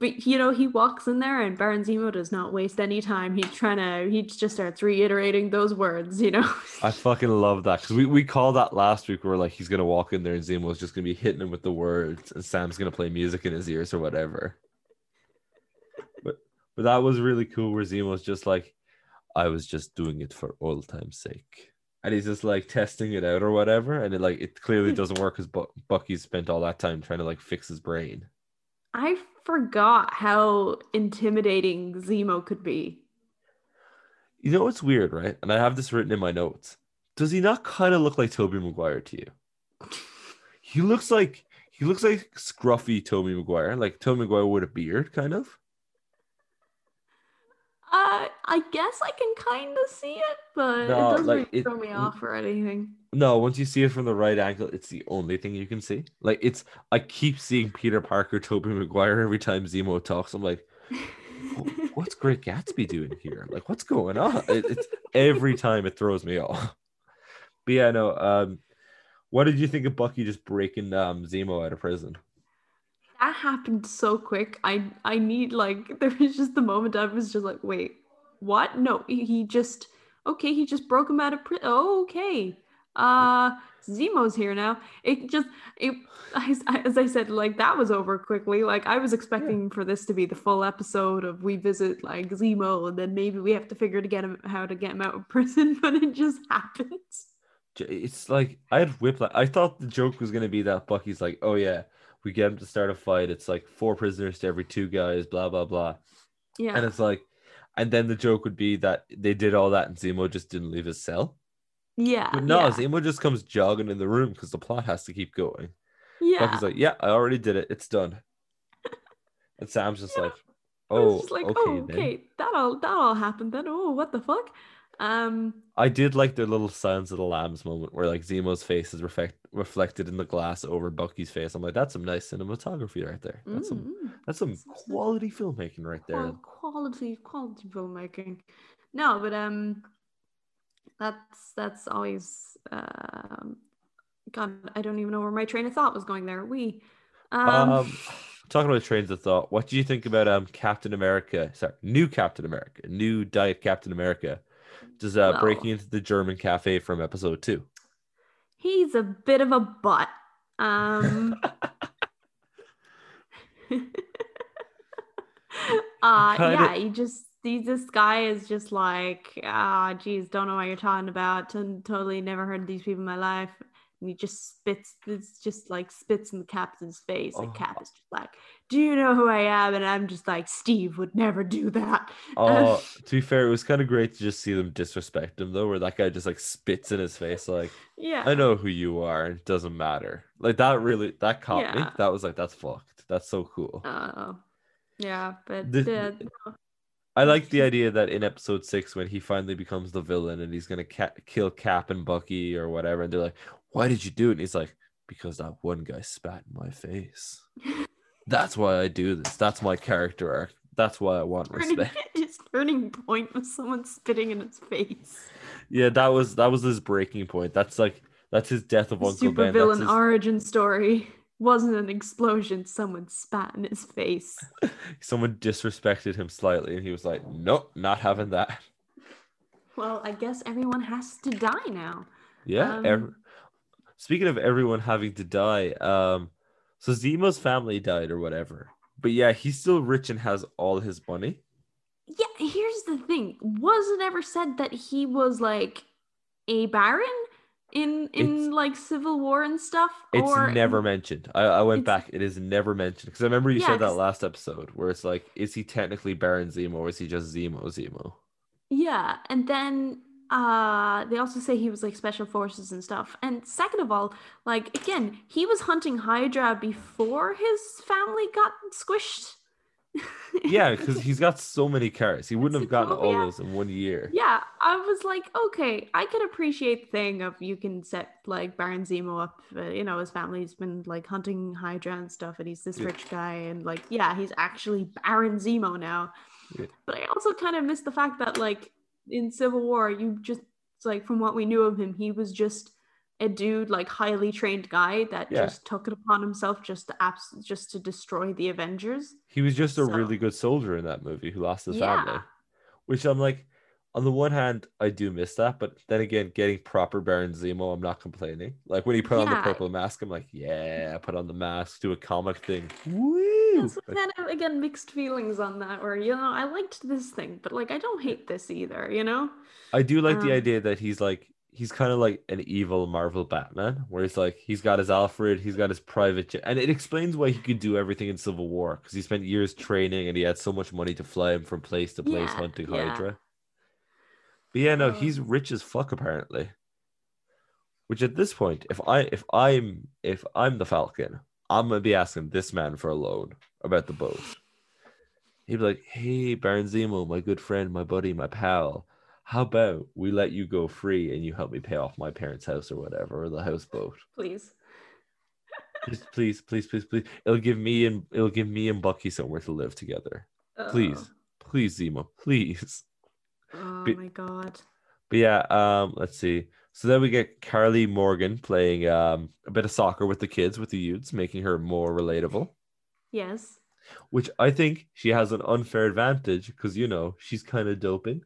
but you know, he walks in there, and Baron Zemo does not waste any time. He's trying to, he just starts reiterating those words, you know. I fucking love that because we, we called that last week. Where like he's gonna walk in there and Zemo's just gonna be hitting him with the words, and Sam's gonna play music in his ears or whatever. But but that was really cool. Where Zemo's just like, I was just doing it for old time's sake, and he's just like testing it out or whatever, and it like it clearly hmm. doesn't work because Bu- Bucky spent all that time trying to like fix his brain. I forgot how intimidating Zemo could be. You know what's weird, right? And I have this written in my notes. Does he not kind of look like Tobey Maguire to you? He looks like he looks like scruffy Tobey Maguire, like Tobey Maguire with a beard, kind of. Uh, I guess I can kind of see it, but No, it doesn't like, really it- throw me off or anything. No, once you see it from the right angle, it's the only thing you can see. Like it's, I keep seeing Peter Parker, Tobey Maguire every time Zemo talks. I'm like, what's Great Gatsby doing here? Like, what's going on? It, it's every time it throws me off. But yeah, no. Um, what did you think of Bucky just breaking um Zemo out of prison? That happened so quick. I I need like there was just the moment I was just like, wait, what? No, he, he just okay, he just broke him out of prison. Oh, okay. Uh Zemo's here now. It just it as, as I said, like that was over quickly. Like I was expecting for this to be the full episode of we visit like Zemo and then maybe we have to figure to get him how to get him out of prison, but it just happens. It's like I had whiplash. I thought the joke was gonna be that Bucky's like, oh yeah, we get him to start a fight. It's like four prisoners to every two guys, blah blah blah. Yeah. And it's like, and then the joke would be that they did all that and Zemo just didn't leave his cell. yeah. But no, yeah. Zemo just comes jogging in the room because the plot has to keep going. yeah. Bucky's like, yeah, I already did it. It's done. And Sam's just like, oh, just like, okay, oh, then. okay, that all that all happened then. Oh, what the fuck? Um, I did like the little Silence of the Lambs moment where like Zemo's face is reflect reflected in the glass over Bucky's face. I'm like, that's some nice cinematography right there. That's some mm, that's some That's- that's- quality filmmaking right there. quality quality filmmaking. No, but um, that's that's always um, God, I don't even know where my train of thought was going there. We, um, Um, talking about trains of thought, what do you think about um Captain America? Sorry, new Captain America, new Diet Captain America, just uh, Well- breaking into the German cafe from episode two. he's a bit of a butt. Um. uh yeah, he just he, this guy is just like, ah, geez, don't know what you're talking about. T- totally never heard of these people in my life. And he just spits, it's just like spits in the captain's face. And Oh. Cap is just like, do you know who I am? And I'm just like, Steve would never do that. Oh, to be fair, it was kind of great to just see them disrespect him though, where that guy just like spits in his face, like Yeah. I know who you are, it doesn't matter. Like that really that caught me. That was like that's fucked. That's so cool. Oh, yeah, but This- uh, I like the idea that in episode six, when he finally becomes the villain and he's gonna ca- kill Cap and Bucky or whatever, and they're like, "Why did you do it?" And he's like, "Because that one guy spat in my face. That's why I do this. That's my character arc. That's why I want turning, respect." his turning point was someone spitting in his face. Yeah, that was that was his breaking point. That's like That's his death of The Uncle Ben. That's supervillain his- origin story wasn't an explosion. Someone spat in his face. Someone disrespected him slightly, and he was like, "Nope, not having that." Well, I guess everyone has to die now. Yeah. Um, Speaking of everyone having to die, um, so Zemo's family died or whatever, but yeah, he's still rich and has all his money. Yeah, here's the thing. Was it ever said that he was like a baron in in It's- like Civil War and stuff? It's never mentioned. I, I went back. It is never mentioned because I remember you Yeah, said that last episode where it's like, is he technically Baron Zemo or is he just Zemo Zemo? Yeah, and then uh they also say he was like special forces and stuff. And second of all, like again, he was hunting Hydra before his family got squished. Yeah, because he's got so many cars. He wouldn't have gotten all those in one year. Yeah, I was like, okay, I can appreciate the thing of you can set like Baron Zemo up. Uh, you know, his family's been like hunting Hydra and stuff, and he's this Yeah. rich guy, and like, yeah, he's actually Baron Zemo now. Yeah. But I also kind of missed the fact that like in Civil War, you just like from what we knew of him, he was just a dude like highly trained guy that Yeah. just took it upon himself just to abs- just to destroy the Avengers. He was just a So- really good soldier in that movie who lost his Yeah. family. Which I'm like, on the one hand, I do miss that, but then again, getting proper Baron Zemo, I'm not complaining. Like when he put on the purple mask, I'm like, yeah, put on the mask, do a comic thing. Woo! Yeah, so kind of again mixed feelings on that where you know I liked this thing but like I don't hate this either you know I do like the Um, idea that he's like he's kind of like an evil Marvel Batman, where he's like he's got his Alfred, he's got his private jet, and it explains why he could do everything in Civil War because he spent years training and he had so much money to fly him from place to place Yeah, hunting yeah. Hydra. But yeah, no, Oh. he's rich as fuck apparently. Which at this point, if I if I'm if I'm the Falcon, I'm gonna be asking this man for a loan about the boat. He'd be like, "Hey, Baron Zemo, my good friend, my buddy, my pal, how about we let you go free and you help me pay off my parents' house or whatever, or the houseboat? please Please, please, please, please, please. It'll give me and it'll give me and Bucky somewhere to live together. Please, please, Zemo, please." oh, oh Be- my god But yeah, um, let's see. So then we get Carly Morgan playing um a bit of soccer with the kids, with the youths, making her more relatable. yes Which I think she has an unfair advantage because you know she's kind of doping.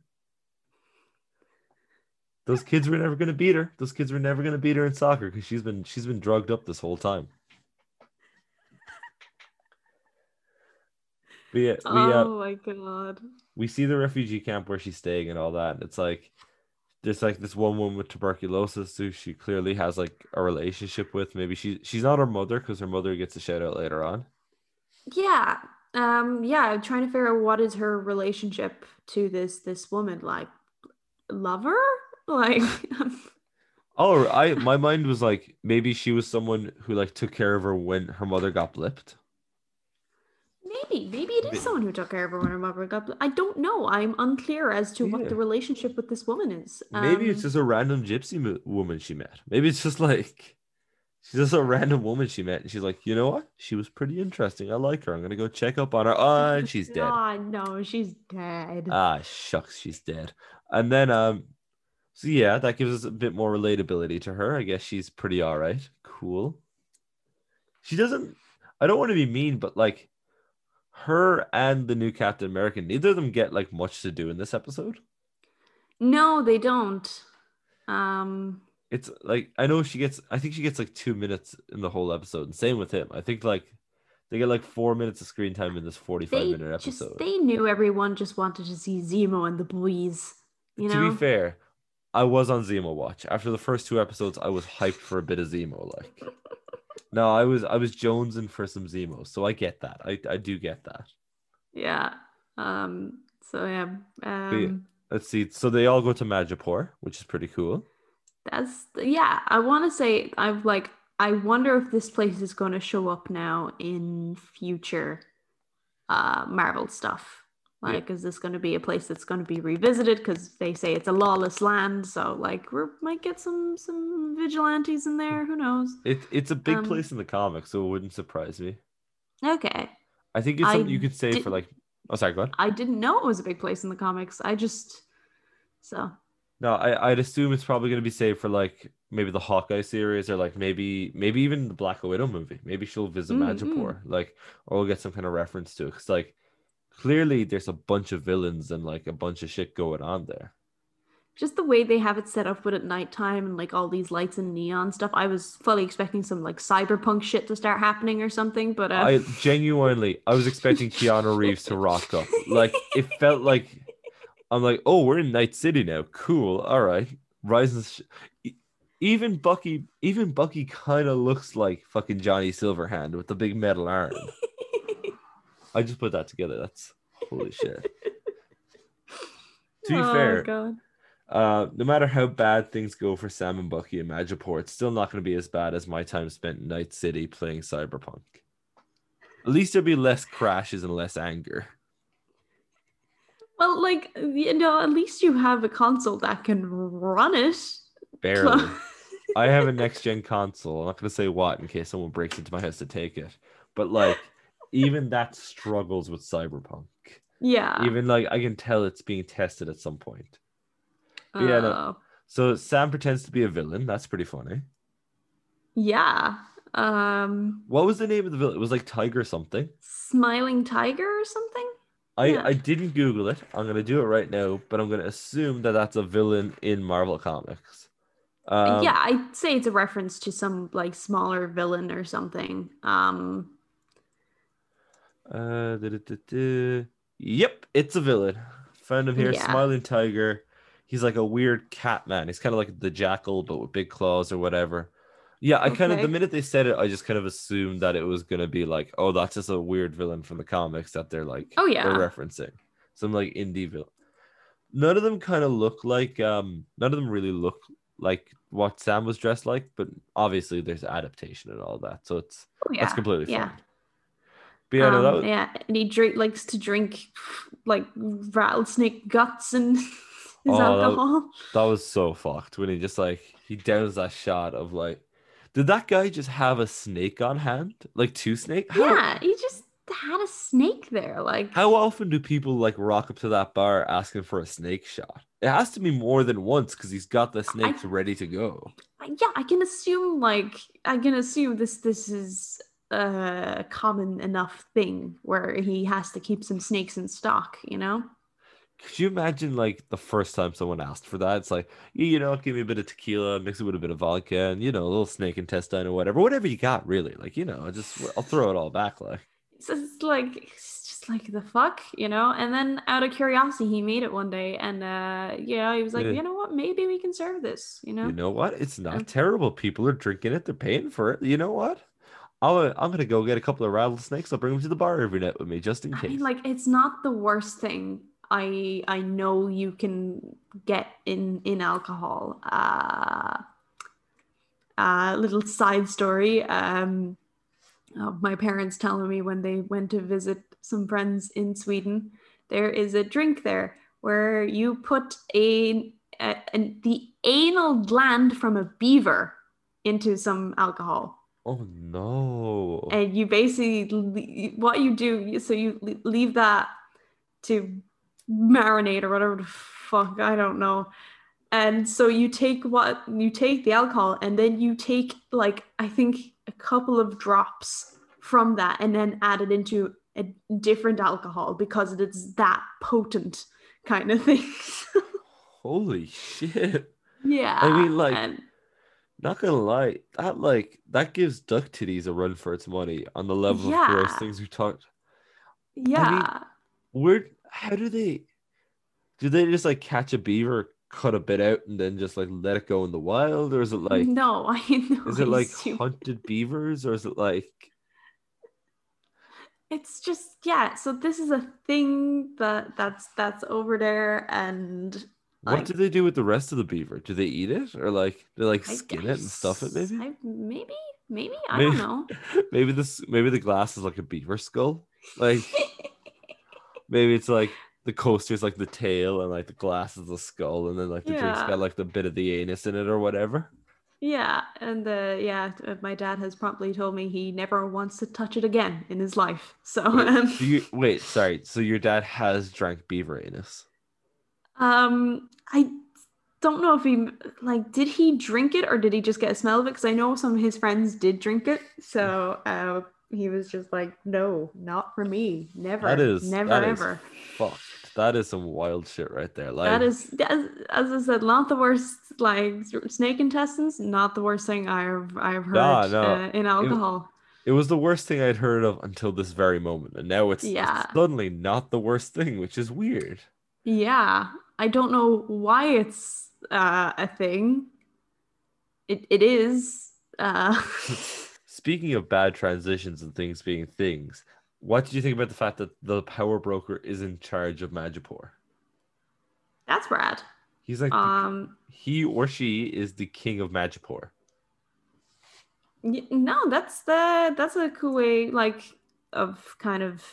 Those kids were never gonna beat her. Those kids were never gonna beat her in soccer because she's been she's been drugged up this whole time. But yeah, we uh, oh my god we see the refugee camp where she's staying and all that. It's like there's like this one woman with tuberculosis who she clearly has like a relationship with. Maybe she she's not her mother because her mother gets a shout out later on. yeah um yeah I'm trying to figure out what is her relationship to this this woman like lover like Oh, I my mind was like maybe she was someone who like took care of her when her mother got blipped. maybe maybe it is Maybe. someone who took care of her when her mother got i don't know i'm unclear as to Yeah. what the relationship with this woman is Maybe it's Um, just a random gypsy mo- woman she met. Maybe it's just like she's just a random woman she met, and she's like, you know what? She was pretty interesting. I like her. I'm gonna go check up on her. Oh, and she's dead. Oh no, she's dead. Ah, shucks, she's dead. And then, um, so yeah, that gives us a bit more relatability to her. I guess she's pretty all right. Cool. She doesn't. I don't want to be mean, but like, her and the new Captain America, neither of them get like much to do in this episode. no, they don't. Um, It's like I know she gets. I think she gets like two minutes in the whole episode, and same with him. I think like they get like four minutes of screen time in this forty-five they minute just episode. they knew everyone just wanted to see Zemo and the boys. You know? to be fair, I was on Zemo watch. After the first two episodes, I was hyped for a bit of Zemo. Like, no, I was I was jonesing for some Zemo, so I get that. I I do get that. yeah. Um, so yeah. Um, Let's see. So they all go to Madripoor, which is pretty cool. that's yeah. I want to say I've like I wonder if this place is going to show up now in future, uh, Marvel stuff. Yeah. Like, is this going to be a place that's going to be revisited? Because they say it's a lawless land, so like we might get some some vigilantes in there. Who knows? It it's a big Um, place in the comics, so it wouldn't surprise me. Okay, I think it's I you could say for like. Oh, sorry, go on. I didn't know it was a big place in the comics. I just so No, I I'd assume it's probably going to be saved for like maybe the Hawkeye series, or like maybe maybe even the Black Widow movie. Maybe she'll visit Mm, Madripoor, like, or we'll get some kind of reference to it. Because like clearly there's a bunch of villains and like a bunch of shit going on there. Just the way they have it set up with at nighttime and like all these lights and neon stuff. I was fully expecting some like cyberpunk shit to start happening or something, but uh, I genuinely, I was expecting Keanu Reeves to rock up. Like it felt like I'm like, oh, we're in Night City now. Cool. All right. E- even Bucky, even Bucky kind of looks like fucking Johnny Silverhand with the big metal arm. I just put that together. That's holy shit. To be Oh, fair, God. uh, no matter how bad things go for Sam and Bucky and Madripoor, it's still not going to be as bad as my time spent in Night City playing Cyberpunk. At least there'll be less crashes and less anger. Well, like you know, at least you have a console that can run it. Barely. I have a next gen console. I'm not going to say what in case someone breaks into my house to take it. But like, even that struggles with Cyberpunk. yeah. Even like, I can tell it's being tested at some point. yeah, no. Uh, So Sam pretends to be a villain. That's pretty funny. yeah. Um, What was the name of the villain? It was like Tiger something. smiling tiger or something. I, Yeah. I didn't Google it. I'm gonna do it right now, but I'm gonna assume that that's a villain in Marvel Comics. Um, yeah, I'd say it's a reference to some like smaller villain or something. Um, Uh, da-da-da-da. Yep, it's a villain. Found him here, Yeah. smiling tiger. He's like a weird cat man. He's kind of like the jackal, but with big claws or whatever. Yeah, I kind of the minute they said it, I just kind of assumed that it was gonna be like, oh, that's just a weird villain from the comics that they're like, Oh, yeah. they're referencing some like indie villain. None of them kind of look like, um, none of them really look like what Sam was dressed like, but obviously there's adaptation and all that, so it's oh, yeah, that's completely fine. Um, that yeah, and he drink likes to drink like rattlesnake guts and his Oh, alcohol. That was so fucked when he just like he downs that shot of like, did that guy just have a snake on hand, like two snake? How, Yeah, he just had a snake there. Like, How often do people like rock up to that bar asking for a snake shot? It has to be more than once because he's got the snakes ready to go. yeah, I can assume like I can assume this this is a common enough thing where he has to keep some snakes in stock. You know. Could you imagine like the first time someone asked for that? It's like, "Yeah, you know, give me a bit of tequila, mix it with a bit of vodka, and you know, a little snake intestine or whatever, whatever you got, really. Like, you know, I just I'll throw it all back. Like, It's just like it's just like the fuck, you know. And then out of curiosity, he made it one day, and uh, know, he was like, Yeah. you know what, maybe we can serve this, you know. you know what? It's not Um, terrible. People are drinking it. They're paying for it. You know what? I'll, I'm gonna go get a couple of rattlesnakes. I'll bring them to the bar every night with me, just in I case. mean, like it's not the worst thing. I I know you can get in in alcohol. Uh, uh, little side story. Um, of my parents telling me when they went to visit some friends in Sweden, there is a drink there where you put a, a, an- the anal gland from a beaver into some alcohol oh no! and you basically what you do so you leave that to marinate or whatever the fuck i don't know and so you take what you take the alcohol and then you take like i think a couple of drops from that and then add it into a different alcohol because it's that potent kind of thing Holy shit! yeah I mean, like, and- Not gonna lie, that like that gives duck titties a run for its money on the level of gross Yeah. things we talked. yeah I mean, Where how do they do they just like catch a beaver, cut a bit out, and then just like let it go in the wild, or is it like no i know is it like assume- hunted beavers, or is it like it's just yeah so this is a thing that that's that's over there and what do they do with the rest of the beaver? Do they eat it, or like they like I- skin I it and stuff it? Maybe I- maybe maybe i Maybe- don't know maybe this maybe the glass is like a beaver skull, like. Maybe it's like the coaster's like the tail and like the glass is the skull and then like the drink's Yeah. got like the bit of the anus in it or whatever. yeah and uh yeah uh, my dad has promptly told me he never wants to touch it again in his life so um, Do you wait, sorry. So your dad has drank beaver anus. Um i don't know if he like did he drink it or did he just get a smell of it? Because I know some of his friends did drink it, so uh, he was just like, "No, not for me, never, That is never, that is ever." fucked. That is some wild shit right there. Like that is, as, as I said, not the worst. Like snake intestines, not the worst thing I've I've heard Nah, no. uh, in alcohol. it was the worst thing I'd heard of until this very moment, and now it's, it's suddenly not the worst thing, which is weird. Yeah, I don't know why it's uh, a thing. It it is. Uh, Speaking of bad transitions and things being things, what did you think about the fact that the power broker is in charge of Madripoor? that's rad. He's like the- Um, he or she is the king of Madripoor. no, that's the that's a cool way, like of kind of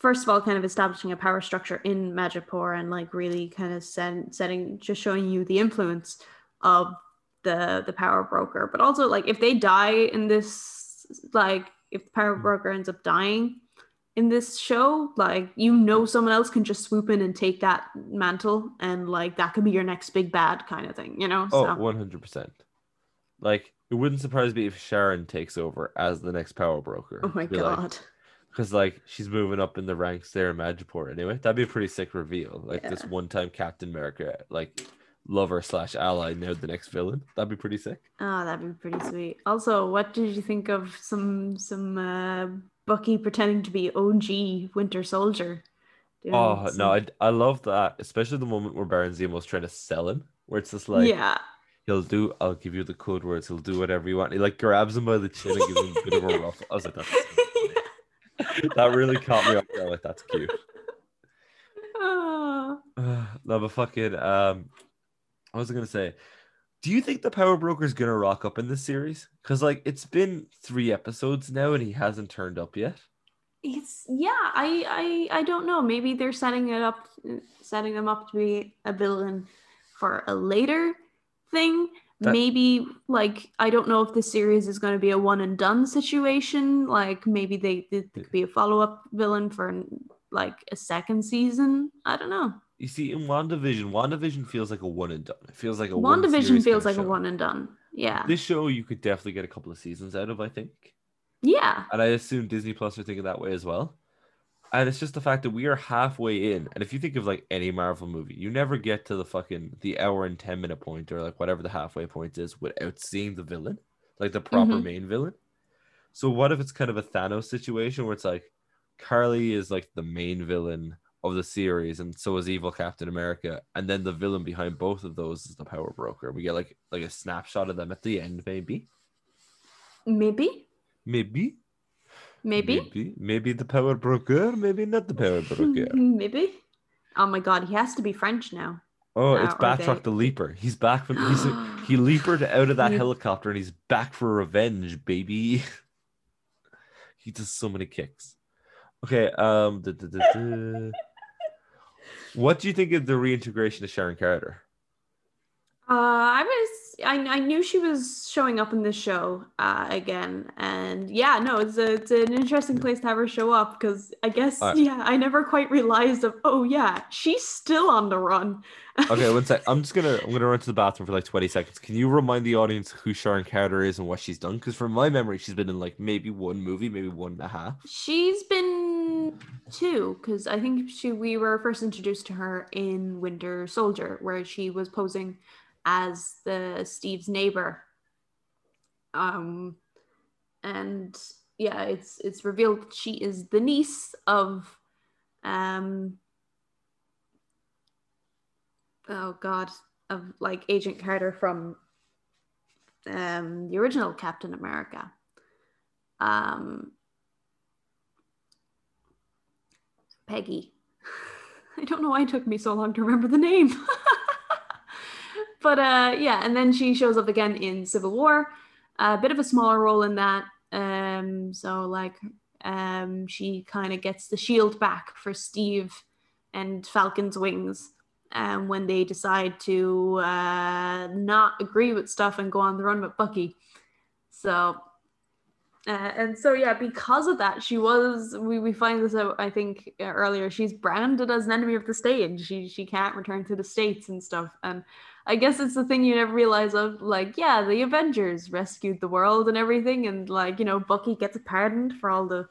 first of all, kind of establishing a power structure in Madripoor and like really kind of set, setting, just showing you the influence of the the power broker. But also, like if they die in this, like if the power Mm. broker ends up dying in this show, like you know someone else can just swoop in and take that mantle, and like that could be your next big bad kind of thing, you know? Oh, so 100%. Like, it wouldn't surprise me if Sharon takes over as the next power broker. oh my god. Because, like, she's moving up in the ranks there in Madripoor anyway. That'd be a pretty sick reveal. Like, this one time Captain America, like, lover slash ally, now the next villain. That'd be pretty sick. Oh, that'd be pretty sweet. Also, what did you think of some some uh, Bucky pretending to be OG Winter Soldier? Doing Oh, some- no, I, I love that. Especially the moment where Baron Zemo's trying to sell him, where it's just like, yeah, he'll do, I'll give you the code words, he'll do whatever you want. He, like, grabs him by the chin and gives him a bit of a rough. I was like, that's. that really caught me off guard. Like, that's cute. Uh, no, but fucking um, I was gonna say, do you think the Power broker is gonna rock up in this series? Because like it's been three episodes now and he hasn't turned up yet. it's yeah. I I I don't know. Maybe they're setting it up, setting them up to be a villain for a later thing. That- maybe like I don't know if the series is going to be a one and done situation. Like maybe they it could be a follow up villain for like a second season. I don't know. You see, in WandaVision, WandaVision feels like a one and done. It feels like a one WandaVision feels kinda like a one and done. Yeah. This show you could definitely get a couple of seasons out of, I think. Yeah. And I assume Disney Plus are thinking that way as well. And it's just the fact that we are halfway in. And if you think of like any Marvel movie, you never get to the fucking the hour and 10 minute point or like whatever the halfway point is without seeing the villain, like the proper Mhm. main villain. So what if it's kind of a Thanos situation where it's like Carly is like the main villain of the series and so is evil Captain America and then the villain behind both of those is the power broker. We get like like a snapshot of them at the end maybe. Maybe. Maybe Maybe. Maybe, maybe the power broker, maybe not the power broker. Maybe. Oh my god, he has to be French now. Oh, it's Batroc the Leaper. He's back from he's he leapered out of that helicopter and he's back for revenge, baby. he does so many kicks. Okay, um, duh, duh, duh. what do you think of the reintegration of Sharon Carter? Uh, I was I, I knew she was showing up in this show uh, again, and yeah, no, it's a, it's an interesting place to have her show up because I guess Alright. yeah, I never quite realized of oh yeah, she's still on the run. Okay, one sec. I'm just gonna I'm gonna run to the bathroom for like 20 seconds. Can you remind the audience who Sharon Carter is and what she's done? Because from my memory, she's been in like maybe one movie, maybe one and a half. She's been two because I think she we were first introduced to her in Winter Soldier, where she was posing as the Steve's neighbor. Um, and yeah, it's it's revealed that she is the niece of, um, oh god, of like Agent Carter from, um, the original Captain America. Um, Peggy. I don't know why it took me so long to remember the name. but uh yeah, and then she shows up again in Civil War. A bit of a smaller role in that. Um so like um she kind of gets the shield back for Steve and Falcon's wings um when they decide to uh not agree with stuff and go on the run with Bucky. So uh, and so yeah, because of that, she was we, we find this out I think uh, earlier. She's branded as an enemy of the state. and She she can't return to the states and stuff. And I guess it's the thing you never realize of like, yeah, the Avengers rescued the world and everything, and like, you know, Bucky gets pardoned for all the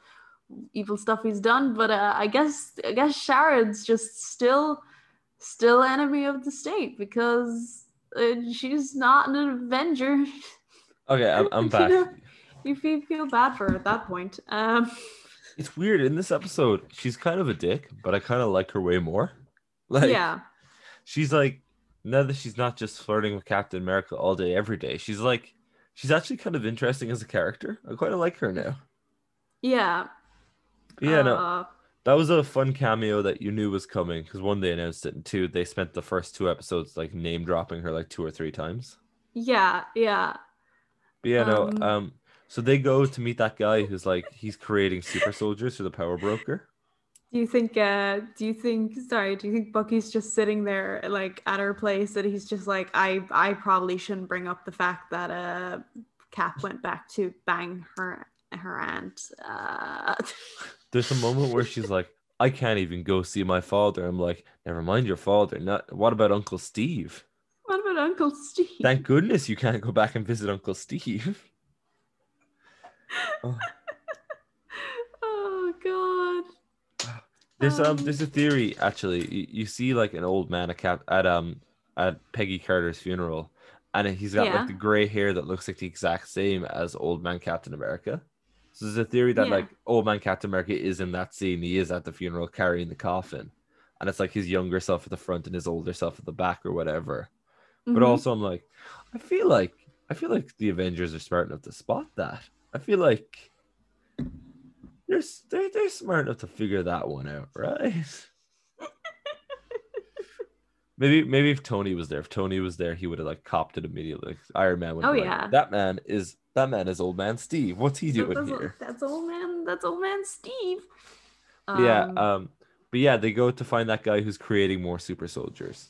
evil stuff he's done. But uh, I guess I guess Sharon's just still still enemy of the state because uh, she's not an Avenger. Okay, I'm, I'm You back. know, you feel, feel bad for her at that point. Um, It's weird in this episode. She's kind of a dick, but I kind of like her way more. Like, yeah, she's like now that she's not just flirting with Captain America all day every day. She's like she's actually kind of interesting as a character. I quite like her now. yeah, Yeah, no, uh, that was a fun cameo that you knew was coming because one they announced it, and two they spent the first two episodes like name dropping her like two or three times. yeah, yeah. But yeah, no, Um, um, so they go to meet that guy who's like he's creating super soldiers for the power broker. Do you think? Uh, do you think? Sorry, do you think Bucky's just sitting there, like at her place, that he's just like, I, I probably shouldn't bring up the fact that uh, Cap went back to bang her, her aunt. Uh, There's a moment where she's like, I can't even go see my father. I'm like, never mind your father. Not what about Uncle Steve? what about Uncle Steve? Thank goodness you can't go back and visit Uncle Steve. Oh. oh God. There's um Um, there's a theory actually. You, you see like an old man at cap at um at Peggy Carter's funeral, and he's got Yeah. like the gray hair that looks like the exact same as old man Captain America. So there's a theory that Yeah. like old man Captain America is in that scene. He is at the funeral carrying the coffin, and it's like his younger self at the front and his older self at the back or whatever. But Mhm. also I'm like, I feel like I feel like the Avengers are smart enough to spot that. I feel like they're they're, they're smart enough to figure that one out, right? maybe maybe if Tony was there, if Tony was there, he would have like copped it immediately. Iron Man would. Oh, be like, yeah. that man is that man is old man Steve. What's he doing that's, here? that's old man. That's old man Steve. yeah, Um, um, but yeah, they go to find that guy who's creating more super soldiers.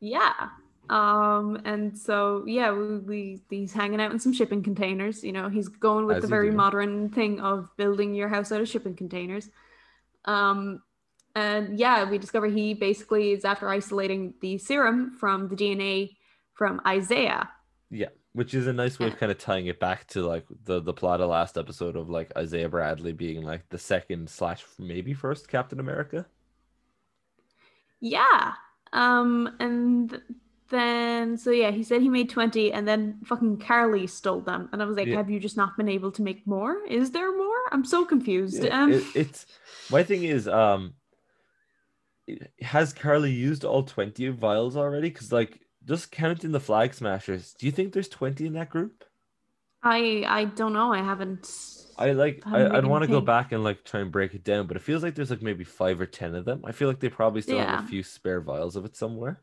Yeah. Um, and so yeah, we, we he's hanging out in some shipping containers. You know, he's going with As the very do. modern thing of building your house out of shipping containers. Um, and yeah, we discover he basically is after isolating the serum from the DNA from Isaiah. Yeah, which is a nice way of kind of tying it back to like the the plot of last episode of like Isaiah Bradley being like the second slash maybe first Captain America. Yeah. Um, and then so yeah, he said he made 20 and then fucking Carly stole them. And I was like, Yeah. have you just not been able to make more? Is there more? I'm so confused. Yeah, um it- it's my thing is um has Carly used all 20 vials already? Because like just counting the flag smashers, do you think there's 20 in that group? I I don't know. I haven't I like I, I'd want to go back and like try and break it down, but it feels like there's like maybe five or ten of them. I feel like they probably still have a few spare vials of it somewhere.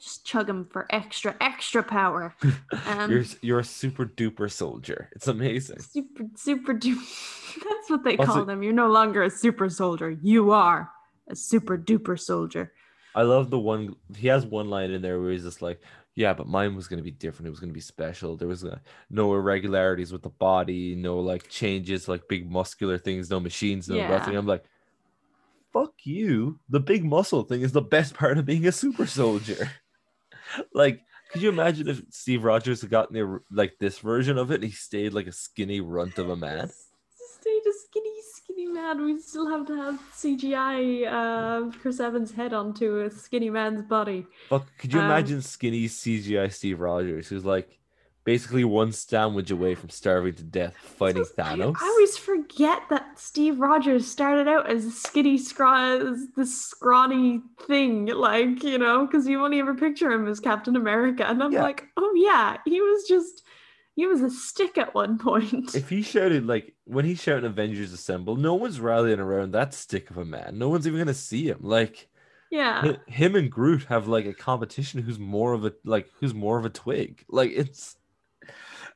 Just chug them for extra extra power. Um you're you're a super duper soldier. It's amazing. super super duper. That's what they Also- call them. You're no longer a super soldier. You are a super duper soldier. I love the one he has one line in there where he's just like, Yeah, but mine was gonna be different. It was gonna be special. There was uh, no irregularities with the body, no like changes, like big muscular things, no machines, no Yeah. nothing. I'm like, fuck you. The big muscle thing is the best part of being a super soldier. Like, could you imagine if Steve Rogers had gotten the, like this version of it and he stayed like a skinny runt of a man? Stayed a skinny, skinny man. We still have to have CGI uh, Chris Evans' head onto a skinny man's body. Fuck, could you Um, imagine skinny CGI Steve Rogers who's like basically one sandwich away from starving to death fighting I, Thanos? I always forget that Steve Rogers started out as a skinny, scraw, as this scrawny thing, like you know, because you only ever picture him as Captain America, and I'm Yeah. like, oh yeah, he was just, he was a stick at one point. If he shouted like when he shouted Avengers Assemble, no one's rallying around that stick of a man. No one's even gonna see him. Like yeah, him and Groot have like a competition who's more of a like who's more of a twig. Like it's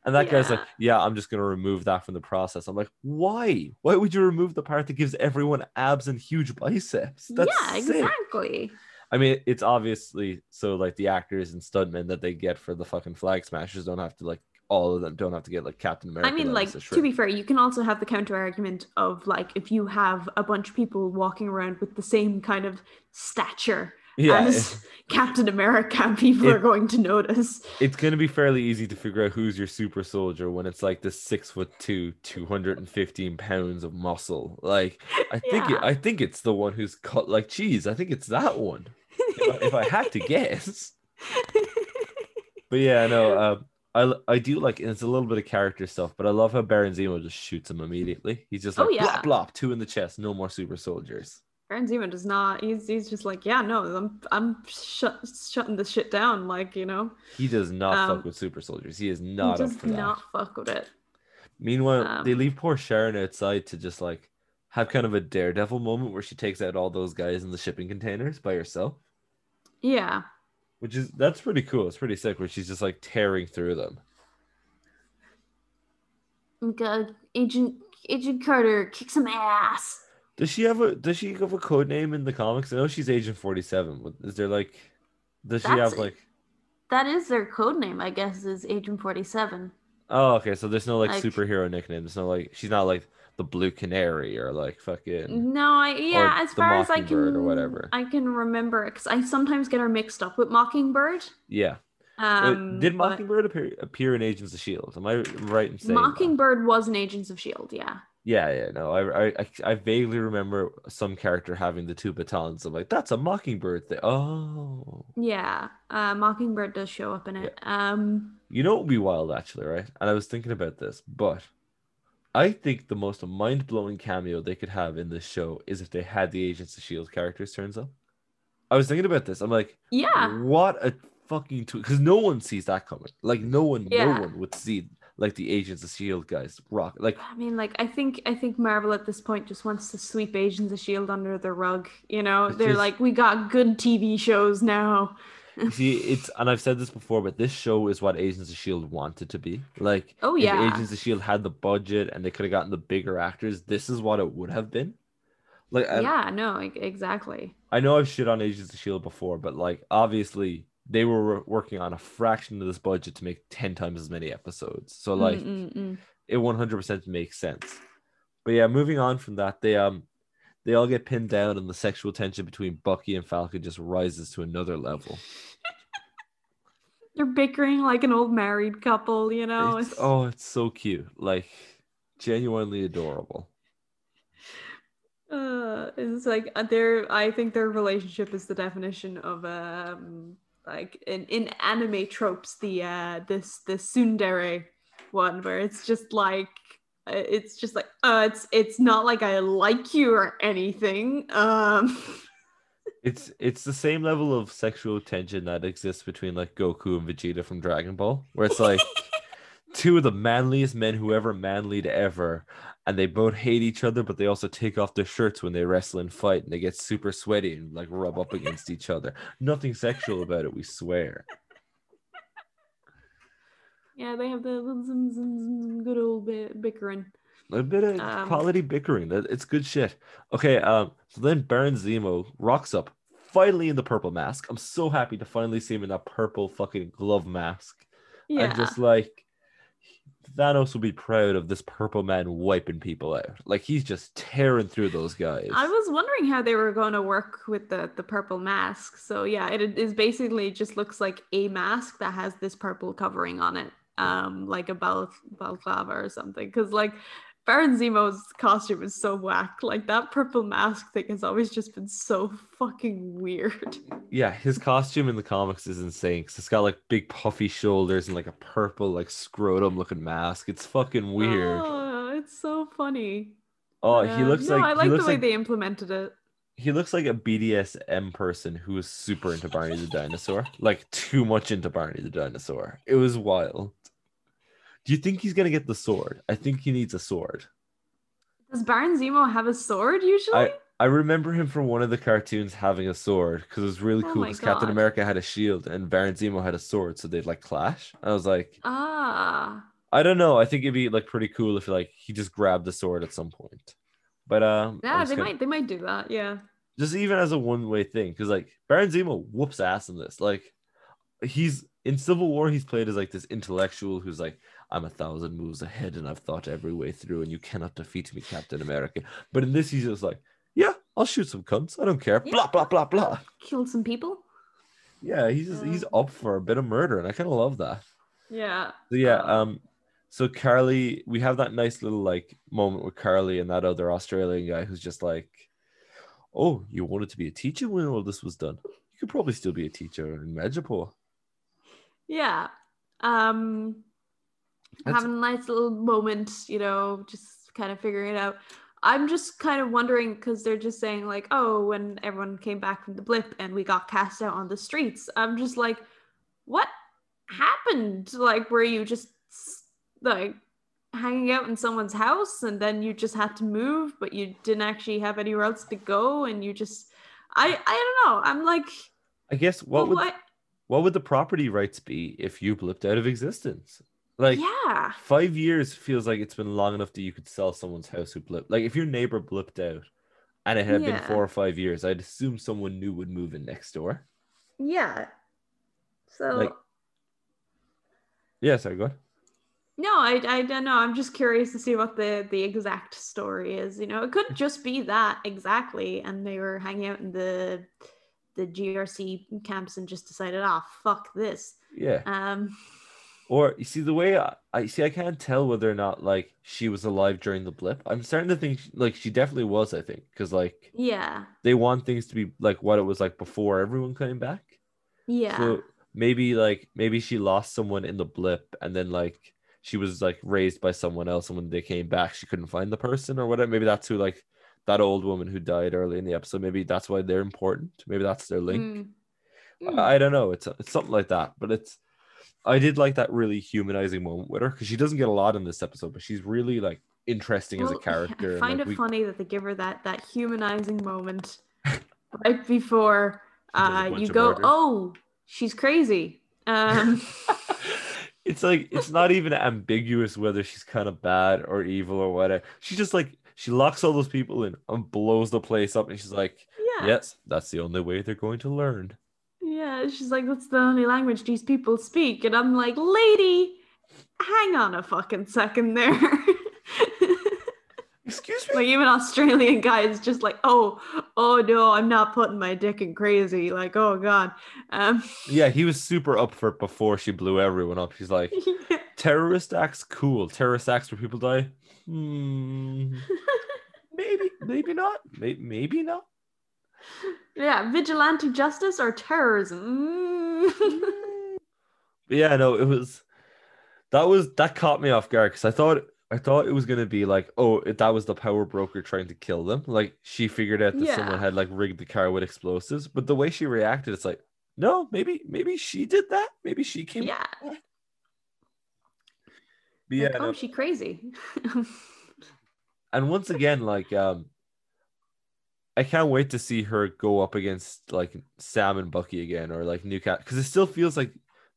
and that guy's like, yeah, I'm just gonna remove that from the process. I'm like, why? Why would you remove the part that gives everyone abs and huge biceps? That's yeah, sick. exactly. I mean, it's obviously so like the actors and stuntmen that they get for the fucking flag smashers don't have to like all of them don't have to get like Captain America. I mean, like to be fair, you can also have the counter argument of like if you have a bunch of people walking around with the same kind of stature Yeah, as Captain America, people it- are going to notice. it's gonna be fairly easy to figure out who's your super soldier when it's like the six foot two, two hundred and fifteen pounds of muscle. Like I think it, I think it's the one who's cut like cheese. I think it's that one. If I, if I had to guess. But yeah, no, um, I I do like and it's a little bit of character stuff, but I love how Baron Zemo just shoots him immediately. He's just Oh, like yeah. blop blop, two in the chest, no more super soldiers. Baron Zemo does not. He's he's just like, yeah, no, I'm I'm shut, shutting this shit down. Like you know, He does not Um, fuck with super soldiers. He is he not up does not fuck with it. Meanwhile, they Um, leave poor Sharon outside to just like have kind of a daredevil moment where she takes out all those guys in the shipping containers by herself, Yeah, which is that's pretty cool. It's pretty sick where she's just like tearing through them. Uh, Agent Agent Carter kick some ass. Does she have a does she have a code name in the comics? I know she's Agent 47. but Is there like does she have like That is their code name, I guess, is Agent Forty Seven. Oh, okay. So there's no like, Like- superhero nickname. There's no like she's not like the Blue Canary or like fucking. No, I yeah. As far as I can, or whatever. I can remember because I sometimes get her mixed up with Mockingbird. Yeah. Uh, Um, Did Mockingbird appear appear in Agents of Shield? Am I right in saying that? Mockingbird was in Agents of Shield? Yeah. Yeah, yeah. No, I, I I vaguely remember some character having the two batons. I'm like, that's a Mockingbird thing. Oh, Yeah, uh, Mockingbird does show up in it. Um, you know, it would be wild actually, right? And I was thinking about this, but I think the most mind blowing cameo they could have in this show is if they had the Agents of Shield characters turns up. I was thinking about this. I'm like, yeah, what a fucking tweet because no one sees that coming. Like no one, Yeah. no one would see like the Agents of Shield guys rock. Like I mean, like, I think I think Marvel at this point just wants to sweep Agents of Shield under the rug. You know, they're just- like, we got good TV shows now. see, it's and I've said this before, but this show is what Agents of Shield wanted to be. Like, Oh, if yeah. Agents of Shield had the budget and they could have gotten the bigger actors, this is what it would have been. Like, and yeah, no, exactly. I know I've shit on Agents of Shield before, but like, obviously they were working on a fraction of this budget to make ten times as many episodes. So like, Mm, mm, mm. it 100% makes sense. But yeah, moving on from that, they um they all get pinned down and the sexual tension between Bucky and Falcon just rises to another level. they're bickering like an old married couple. You know, It's, oh, it's so cute. Like genuinely adorable. uh it's like uh, their i think their relationship is the definition of um like in in anime tropes the uh this the tsundere one where it's just like uh, it's just like uh it's it's not like i like you or anything um. It's it's the same level of sexual tension that exists between like Goku and Vegeta from Dragon Ball, where it's like two of the manliest men who ever manlied ever, and they both hate each other, but they also take off their shirts when they wrestle and fight, and they get super sweaty and like rub up against each other. Nothing sexual about it, we swear. yeah they have the zum, zum, zum, good old bit bickering A bit of Um, quality bickering. That it's good shit. Okay, um, so then Baron Zemo rocks up finally in the purple mask. I'm so happy to finally see him in that purple fucking glove mask. yeah And just like Thanos will be proud of this purple man wiping people out. Like he's just tearing through those guys. I was wondering how they were going to work with the the purple mask. So yeah, it is basically just looks like a mask that has this purple covering on it, um, like a bal- balaclava or something. Because like Baron Zemo's costume is so whack. Like that purple mask thing has always just been so fucking weird. yeah, his costume in the comics is insane because it's got like big puffy shoulders and like a purple like scrotum looking mask. It's fucking weird. Oh, it's so funny. Oh, he Uh, looks no, like I like the way like they implemented it. he looks like a BDSM person who was super into Barney the dinosaur, like too much into Barney the dinosaur. It was wild. Do you think he's gonna get the sword? I think he needs a sword. Does Baron Zemo have a sword usually? I I remember him from one of the cartoons having a sword because it was really Oh cool because Captain America had a shield and Baron Zemo had a sword, so they'd like clash. I was like, ah. I don't know. I think it'd be like pretty cool if like he just grabbed the sword at some point. But um, Yeah, they gonna- might they might do that. Yeah. just even as a one way thing, because like Baron Zemo whoops ass in this. Like he's in Civil War, he's played as like this intellectual who's like, I'm a thousand moves ahead and I've thought every way through, and you cannot defeat me, Captain America. But in this, he's just like, yeah, I'll shoot some cunts. I don't care. Yeah. Blah blah blah blah. Killed some people. Yeah, he's just, he's up for a bit of murder, and I kind of love that. Yeah. So yeah, Uh, um, so Carly, we have that nice little like moment with Carly and that other Australian guy who's just like, "Oh, you wanted to be a teacher when all this was done? You could probably still be a teacher in Medjugorje." Yeah. Um That's- having a nice little moment, you know, just kind of figuring it out. I'm just kind of wondering because they're just saying like, oh, when everyone came back from the blip and we got cast out on the streets, I'm just like, what happened? Like, were you just like hanging out in someone's house and then you just had to move, but you didn't actually have anywhere else to go, and you just, I, I don't know. I'm like, I guess what well, would what? what would the property rights be if you blipped out of existence? Like yeah. five years feels like it's been long enough that you could sell someone's house who blipped. Like if your neighbor blipped out, and it had been four or five years, I'd assume someone new would move in next door. Yeah. So Like- Yeah, sorry, go on. no, I I don't know. I'm just curious to see what the the exact story is. You know, it could just be that exactly, and they were hanging out in the the GRC camps and just decided, ah, fuck this. Yeah. Um, Or you see the way I, I see, I can't tell whether or not like she was alive during the blip. I'm starting to think like she definitely was. I think because like yeah, they want things to be like what it was like before everyone came back. yeah, So maybe like maybe she lost someone in the blip and then like she was like raised by someone else and when they came back she couldn't find the person or whatever. Maybe that's who like that old woman who died early in the episode. Maybe that's why they're important. Maybe that's their link. Mm. Mm. I, I don't know. It's it's something like that. But it's I did like that really humanizing moment with her because she doesn't get a lot in this episode, but she's really like interesting as a character. I find like, it we- funny that they give her that that humanizing moment right before She does a uh, you go, murders. oh, she's crazy. Um, it's like it's not even ambiguous whether she's kind of bad or evil or whatever. She just like she locks all those people in and blows the place up, and she's like, yeah, "Yes, that's the only way they're going to learn." Yeah, she's like, that's the only language these people speak. And I'm like, lady, hang on a fucking second there. Excuse me. like, even Australian guys just like, oh, oh no, I'm not putting my dick in crazy. Like, oh God. Um, Yeah, he was super up for it before she blew everyone up. She's like, "Terrorist acts, cool. Terrorist acts where people die, hmm, maybe, maybe not. Maybe, maybe not." Yeah, vigilante justice or terrorism. Mm. Yeah, no, it was that was that caught me off guard because I thought I thought it was gonna be like, oh, that was the power broker trying to kill them. Like she figured out that someone had like rigged the car with explosives, but the way she reacted, it's like, no, maybe maybe she did that. Maybe she came. yeah. But yeah, Like, no. oh, she crazy. and once again, like um, I can't wait to see her go up against like Sam and Bucky again, or like New Cap, because it still feels like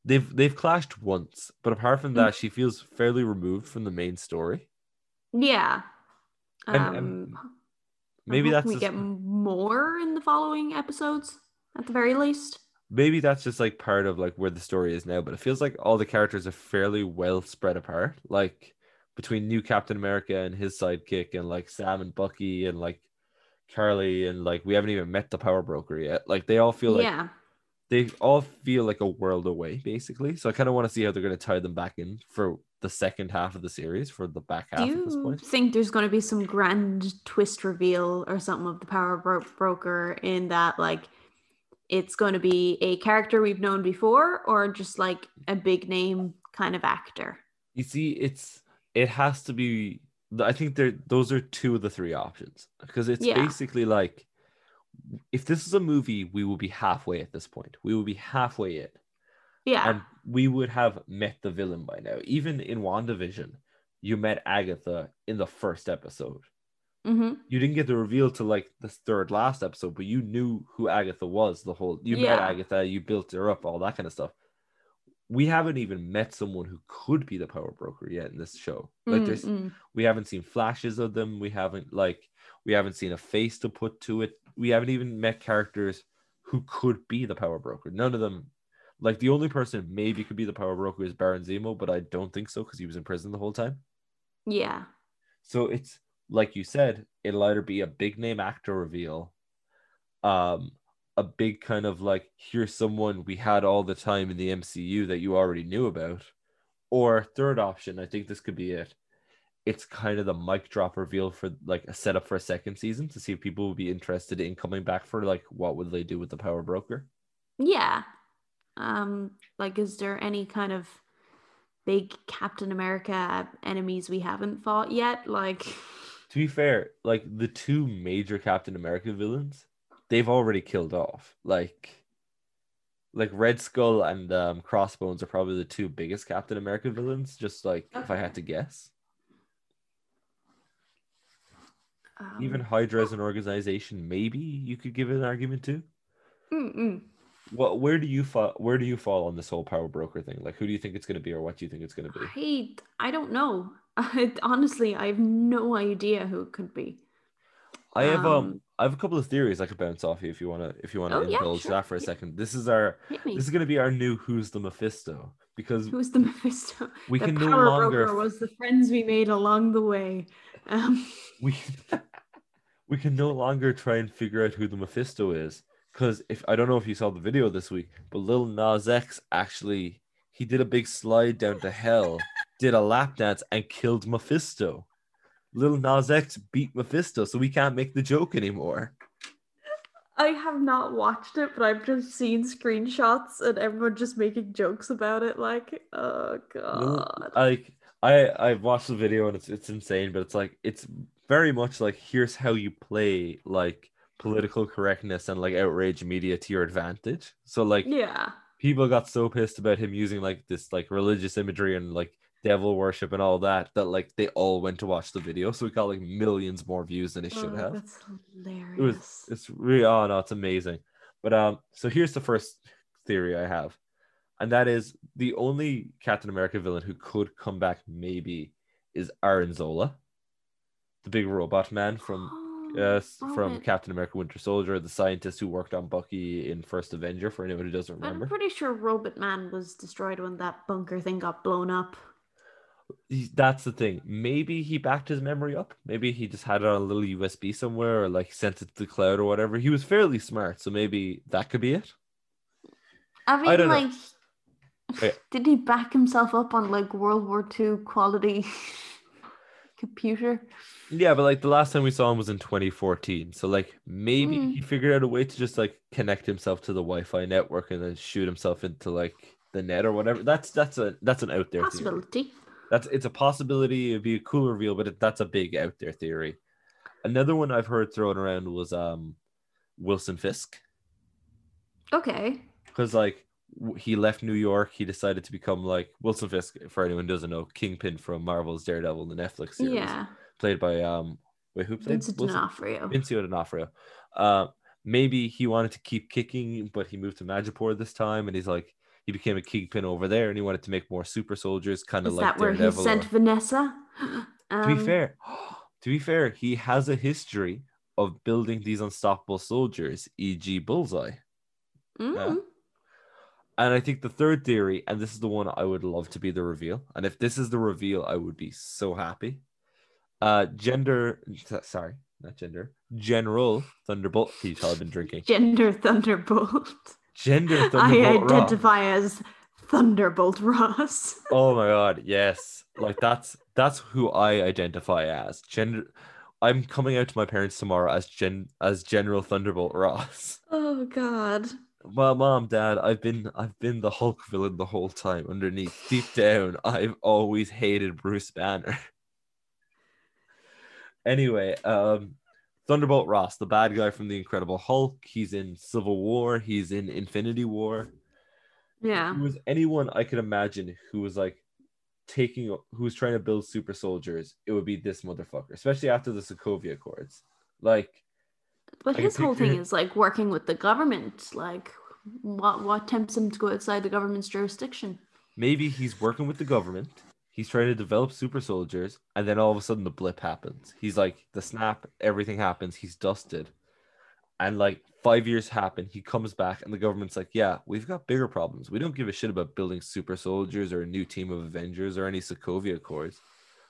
they've they've clashed once, but apart from that, she feels fairly removed from the main story. yeah. And- Um, and Maybe that's we just, get more in the following episodes, at the very least. maybe that's just like part of like where the story is now. But it feels like all the characters are fairly well spread apart, like between New Captain America and his sidekick, and like Sam and Bucky, and like Carly, and like we haven't even met the Power Broker yet. Like they all feel like yeah. they all feel like a world away, basically. So I kind of want to see how they're going to tie them back in for the second half of the series, for the back half Do at this you point. think there's going to be some grand twist reveal or something of the power bro- broker in that, like, it's going to be a character we've known before, or just like a big name kind of actor? You see, it's it has to be. I think there those are two of the three options because it's Yeah. basically like if this is a movie, we will be halfway at this point. We will be halfway in, Yeah, and we would have met the villain by now. Even in WandaVision, you met Agatha in the first episode. hmm you didn't get the reveal to like the third last episode, but you knew who Agatha was the whole you met Agatha, you built her up, all that kind of stuff. We haven't even met someone who could be the power broker yet in this show. Like there's Mm-mm. we haven't seen flashes of them, we haven't like we haven't seen a face to put to it. We haven't even met characters who could be the power broker. None of them like the only person maybe could be the power broker is Baron Zemo, but I don't think so because he was in prison the whole time. yeah, So it's like you said, it'll either be a big name actor reveal, um, a big kind of like here's someone we had all the time in the MCU that you already knew about, or third option, I think this could be it. It's kind of the mic drop reveal for like a setup for a second season to see if people would be interested in coming back for like what would they do with the power broker. Yeah. Um, like, is there any kind of big Captain America enemies we haven't fought yet? Like, To be fair, like the two major Captain America villains, they've already killed off. Like, like Red Skull and um, Crossbones are probably the two biggest Captain America villains. Just like if I had to guess, um, even Hydra as an organization, maybe you could give an argument to. mm-mm. What? Where do you fall? Where do you fall on this whole power broker thing? Like, who do you think it's going to be, or what do you think it's going to be? I I don't know. honestly, I have no idea who it could be. I have um, Um, I have a couple of theories I could bounce off you if you want to if you want to Oh, yeah, indulge sure. that for a second. This is our this is going to be our new Who's the Mephisto because Who's the Mephisto? we the can no power longer broker was the friends we made along the way. Um, we we can no longer try and figure out who the Mephisto is because if I don't know if you saw the video this week, but Lil Nas X actually he did a big slide down to hell, did a lap dance and killed Mephisto. Lil Nas X beat Mephisto, so we can't make the joke anymore. I have not watched it, but I've just seen screenshots and everyone just making jokes about it. Like, oh god. like I I've watched the video and it's it's insane, but it's like it's very much like here's how you play like political correctness and like outrage media to your advantage. So like Yeah. people got so pissed about him using like this like religious imagery and like devil worship and all that that like they all went to watch the video. So it got like millions more views than it should Oh, have. That's hilarious. It was it's really oh no, it's amazing. But um so here's the first theory I have. And that is the only Captain America villain who could come back maybe is Arnim Zola, the big robot man from Oh, Yes, from Robert. Captain America Winter Soldier, the scientist who worked on Bucky in First Avenger, for anyone who doesn't But I'm remember. pretty sure Robot Man was destroyed when that bunker thing got blown up. He- That's the thing. Maybe he backed his memory up. Maybe he just had it on a little USB somewhere or like sent it to the cloud or whatever. He was fairly smart, so maybe that could be it. I mean, don't know. like, Yeah. did he back himself up on like World War II quality computer? Yeah, but like the last time we saw him was in 2014. So like maybe Mm. he figured out a way to just like connect himself to the Wi-Fi network and then shoot himself into like the net or whatever. That's that's a that's an out there theory. That's it's a possibility. It'd be a cool reveal, but it, that's a big out there theory. Another one I've heard thrown around was um Wilson Fisk Okay. because like he left New York. He decided to become like Wilson Fisk. For anyone who doesn't know, Kingpin from Marvel's Daredevil, the Netflix series, Yeah. played by um wait who played Vincent Wilson? D'Onofrio. Vincent D'Onofrio. Uh, maybe he wanted to keep kicking, but he moved to Madripoor this time, and he's like he became a kingpin over there, and he wanted to make more super soldiers, kind of like that where he Daredevil. sent or- Vanessa? to be Um, fair, to be fair, he has a history of building these unstoppable soldiers, e.g., Bullseye. mm, And I think the third theory, and this is the one I would love to be the reveal, and if this is the reveal, I would be so happy. Uh, gender, sorry, not gender, General Thunderbolt. Tell I've been drinking? Gender Thunderbolt. Gender I Thunderbolt. Ross. identify as Thunderbolt Ross. Oh my god, yes. Like that's that's who I identify as. Gender I'm coming out to my parents tomorrow as Gen as General Thunderbolt Ross. Oh God. Well, mom, dad, I've been I've been the Hulk villain the whole time. Underneath, deep down, I've always hated Bruce Banner. anyway, um Thunderbolt Ross, the bad guy from the Incredible Hulk. He's in Civil War, he's in Infinity War. Yeah. Who was anyone I could imagine who was like taking who was trying to build super soldiers, it would be this motherfucker, especially after the Sokovia Accords. Like But I his whole thing him- is like working with the government. Like, what what tempts him to go outside the government's jurisdiction? maybe he's working with the government, he's trying to develop super soldiers, and then all of a sudden the blip happens. He's like the snap, everything happens, he's dusted. And like five years happen, he comes back, and the government's like, Yeah, we've got bigger problems. We don't give a shit about building super soldiers or a new team of Avengers or any Sokovia Accords.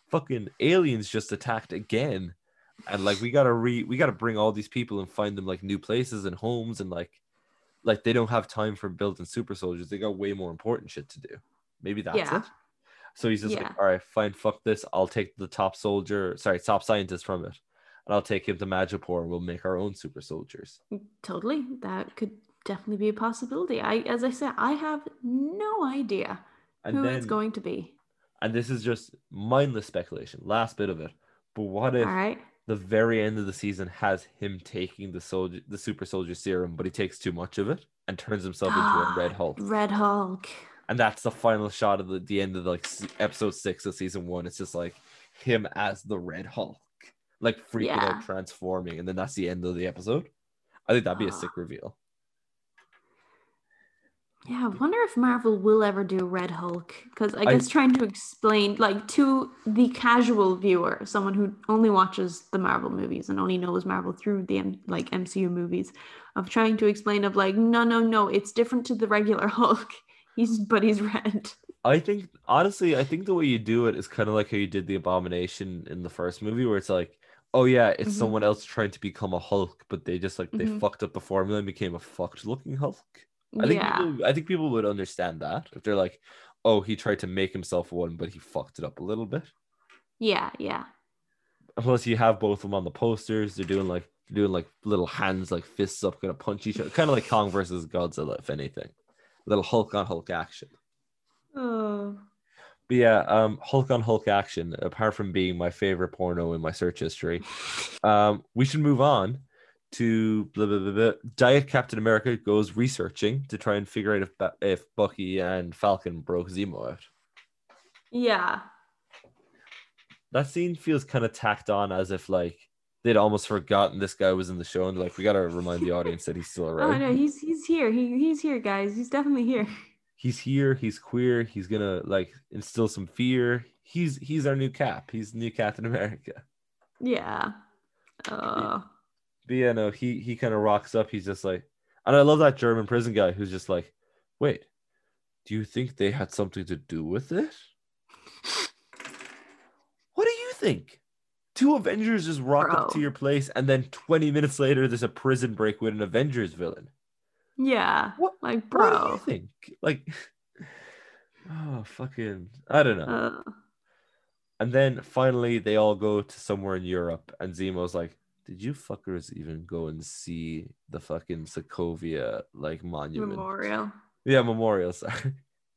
Fucking aliens just attacked again. and like we gotta re we gotta bring all these people and find them like new places and homes and like like they don't have time for building super soldiers. They got way more important shit to do. Maybe that's Yeah. it. So he's just Yeah. like, all right, fine, fuck this. I'll take the top soldier, sorry, top scientist from it, and I'll take him to Madripoor and we'll make our own super soldiers. Totally. That could definitely be a possibility. I as I said, I have no idea And who then, it's going to be. and this is just mindless speculation. Last bit of it. But what if All right. the very end of the season has him taking the soldier, the super soldier serum, but he takes too much of it and turns himself into a red Hulk? Red Hulk. And that's the final shot of the, the end of like episode six of season one. It's just like him as the Red Hulk, like freaking Yeah. out, transforming, and then that's the end of the episode. I think that'd be a Ah. sick reveal. Yeah, I wonder if Marvel will ever do Red Hulk because I I- guess trying to explain, like, to the casual viewer, someone who only watches the Marvel movies and only knows Marvel through the like MCU movies, of trying to explain of like, no, no, no, it's different to the regular Hulk. He's but he's red. I think honestly, I think the way you do it is kind of like how you did the Abomination in the first movie, where it's like, oh yeah, it's Mhm. someone else trying to become a Hulk, but they just like they Mhm. fucked up the formula and became a fucked looking Hulk. I think yeah, people, I think people would understand that if they're like, oh, he tried to make himself one, but he fucked it up a little bit. yeah, yeah. Plus, you have both of them on the posters. They're doing like they're doing like little hands, like fists up, gonna punch each other, kind of like Kong versus Godzilla, if anything. Little Hulk on Hulk action. Oh, But yeah, um, Hulk on Hulk action. Apart from being my favorite porno in my search history, um, we should move on to blah, blah, blah, blah. Diet Captain America goes researching to try and figure out if if Bucky and Falcon broke Zemo out. yeah. that scene feels kind of tacked on as if like they'd almost forgotten this guy was in the show and like we gotta remind the audience that he's still around. Oh around. no, he's he's here. He he's here, guys. He's definitely here. He's here, he's queer, he's gonna like instill some fear. He's he's our new cap. He's the new Captain America. Yeah. Uh, But yeah, no, he he kind of rocks up. He's just like, and I love that German prison guy who's just like, wait, do you think they had something to do with it? What do you think? Two Avengers just rock up to your place, and then 20 minutes later, there's a prison break with an Avengers villain. yeah. What- Like, What do you bro. think? Like, oh, fucking, I don't know. Uh, And then finally, they all go to somewhere in Europe, and Zemo's like, "Did you fuckers even go and see the fucking Sokovia like monument? memorial. Yeah, memorial. Sorry.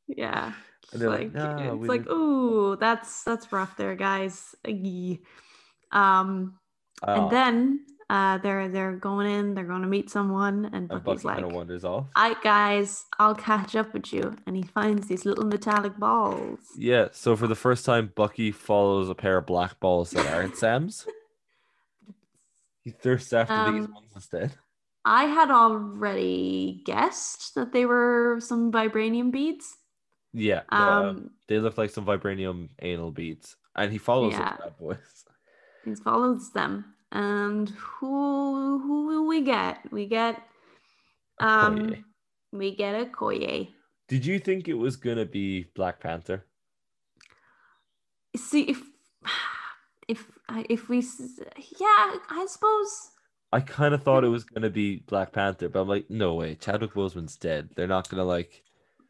Yeah. It's like, like, "Nah, it's like, didn't." ooh, that's that's rough there, guys. Um, Uh, and then uh, they're they're going in. They're going to meet someone, and and Bucky's Bucky like, kind of wanders off. "I guys, I'll catch up with you." And he finds these little metallic balls. Yeah. So for the first time, Bucky follows a pair of black balls that aren't Sam's. He thirsts after these Um, ones instead. I had already guessed that they were some vibranium beads. Yeah. no, um, they look like some vibranium anal beads, and he follows Yeah. bad boys. He follows them, and who who will we get? We get um, Okoye. we get Okoye. Did you think it was gonna be Black Panther? See if if if we yeah, I suppose I kind of thought it was gonna be Black Panther, but I'm like, no way. Chadwick Boseman's dead. They're not gonna like.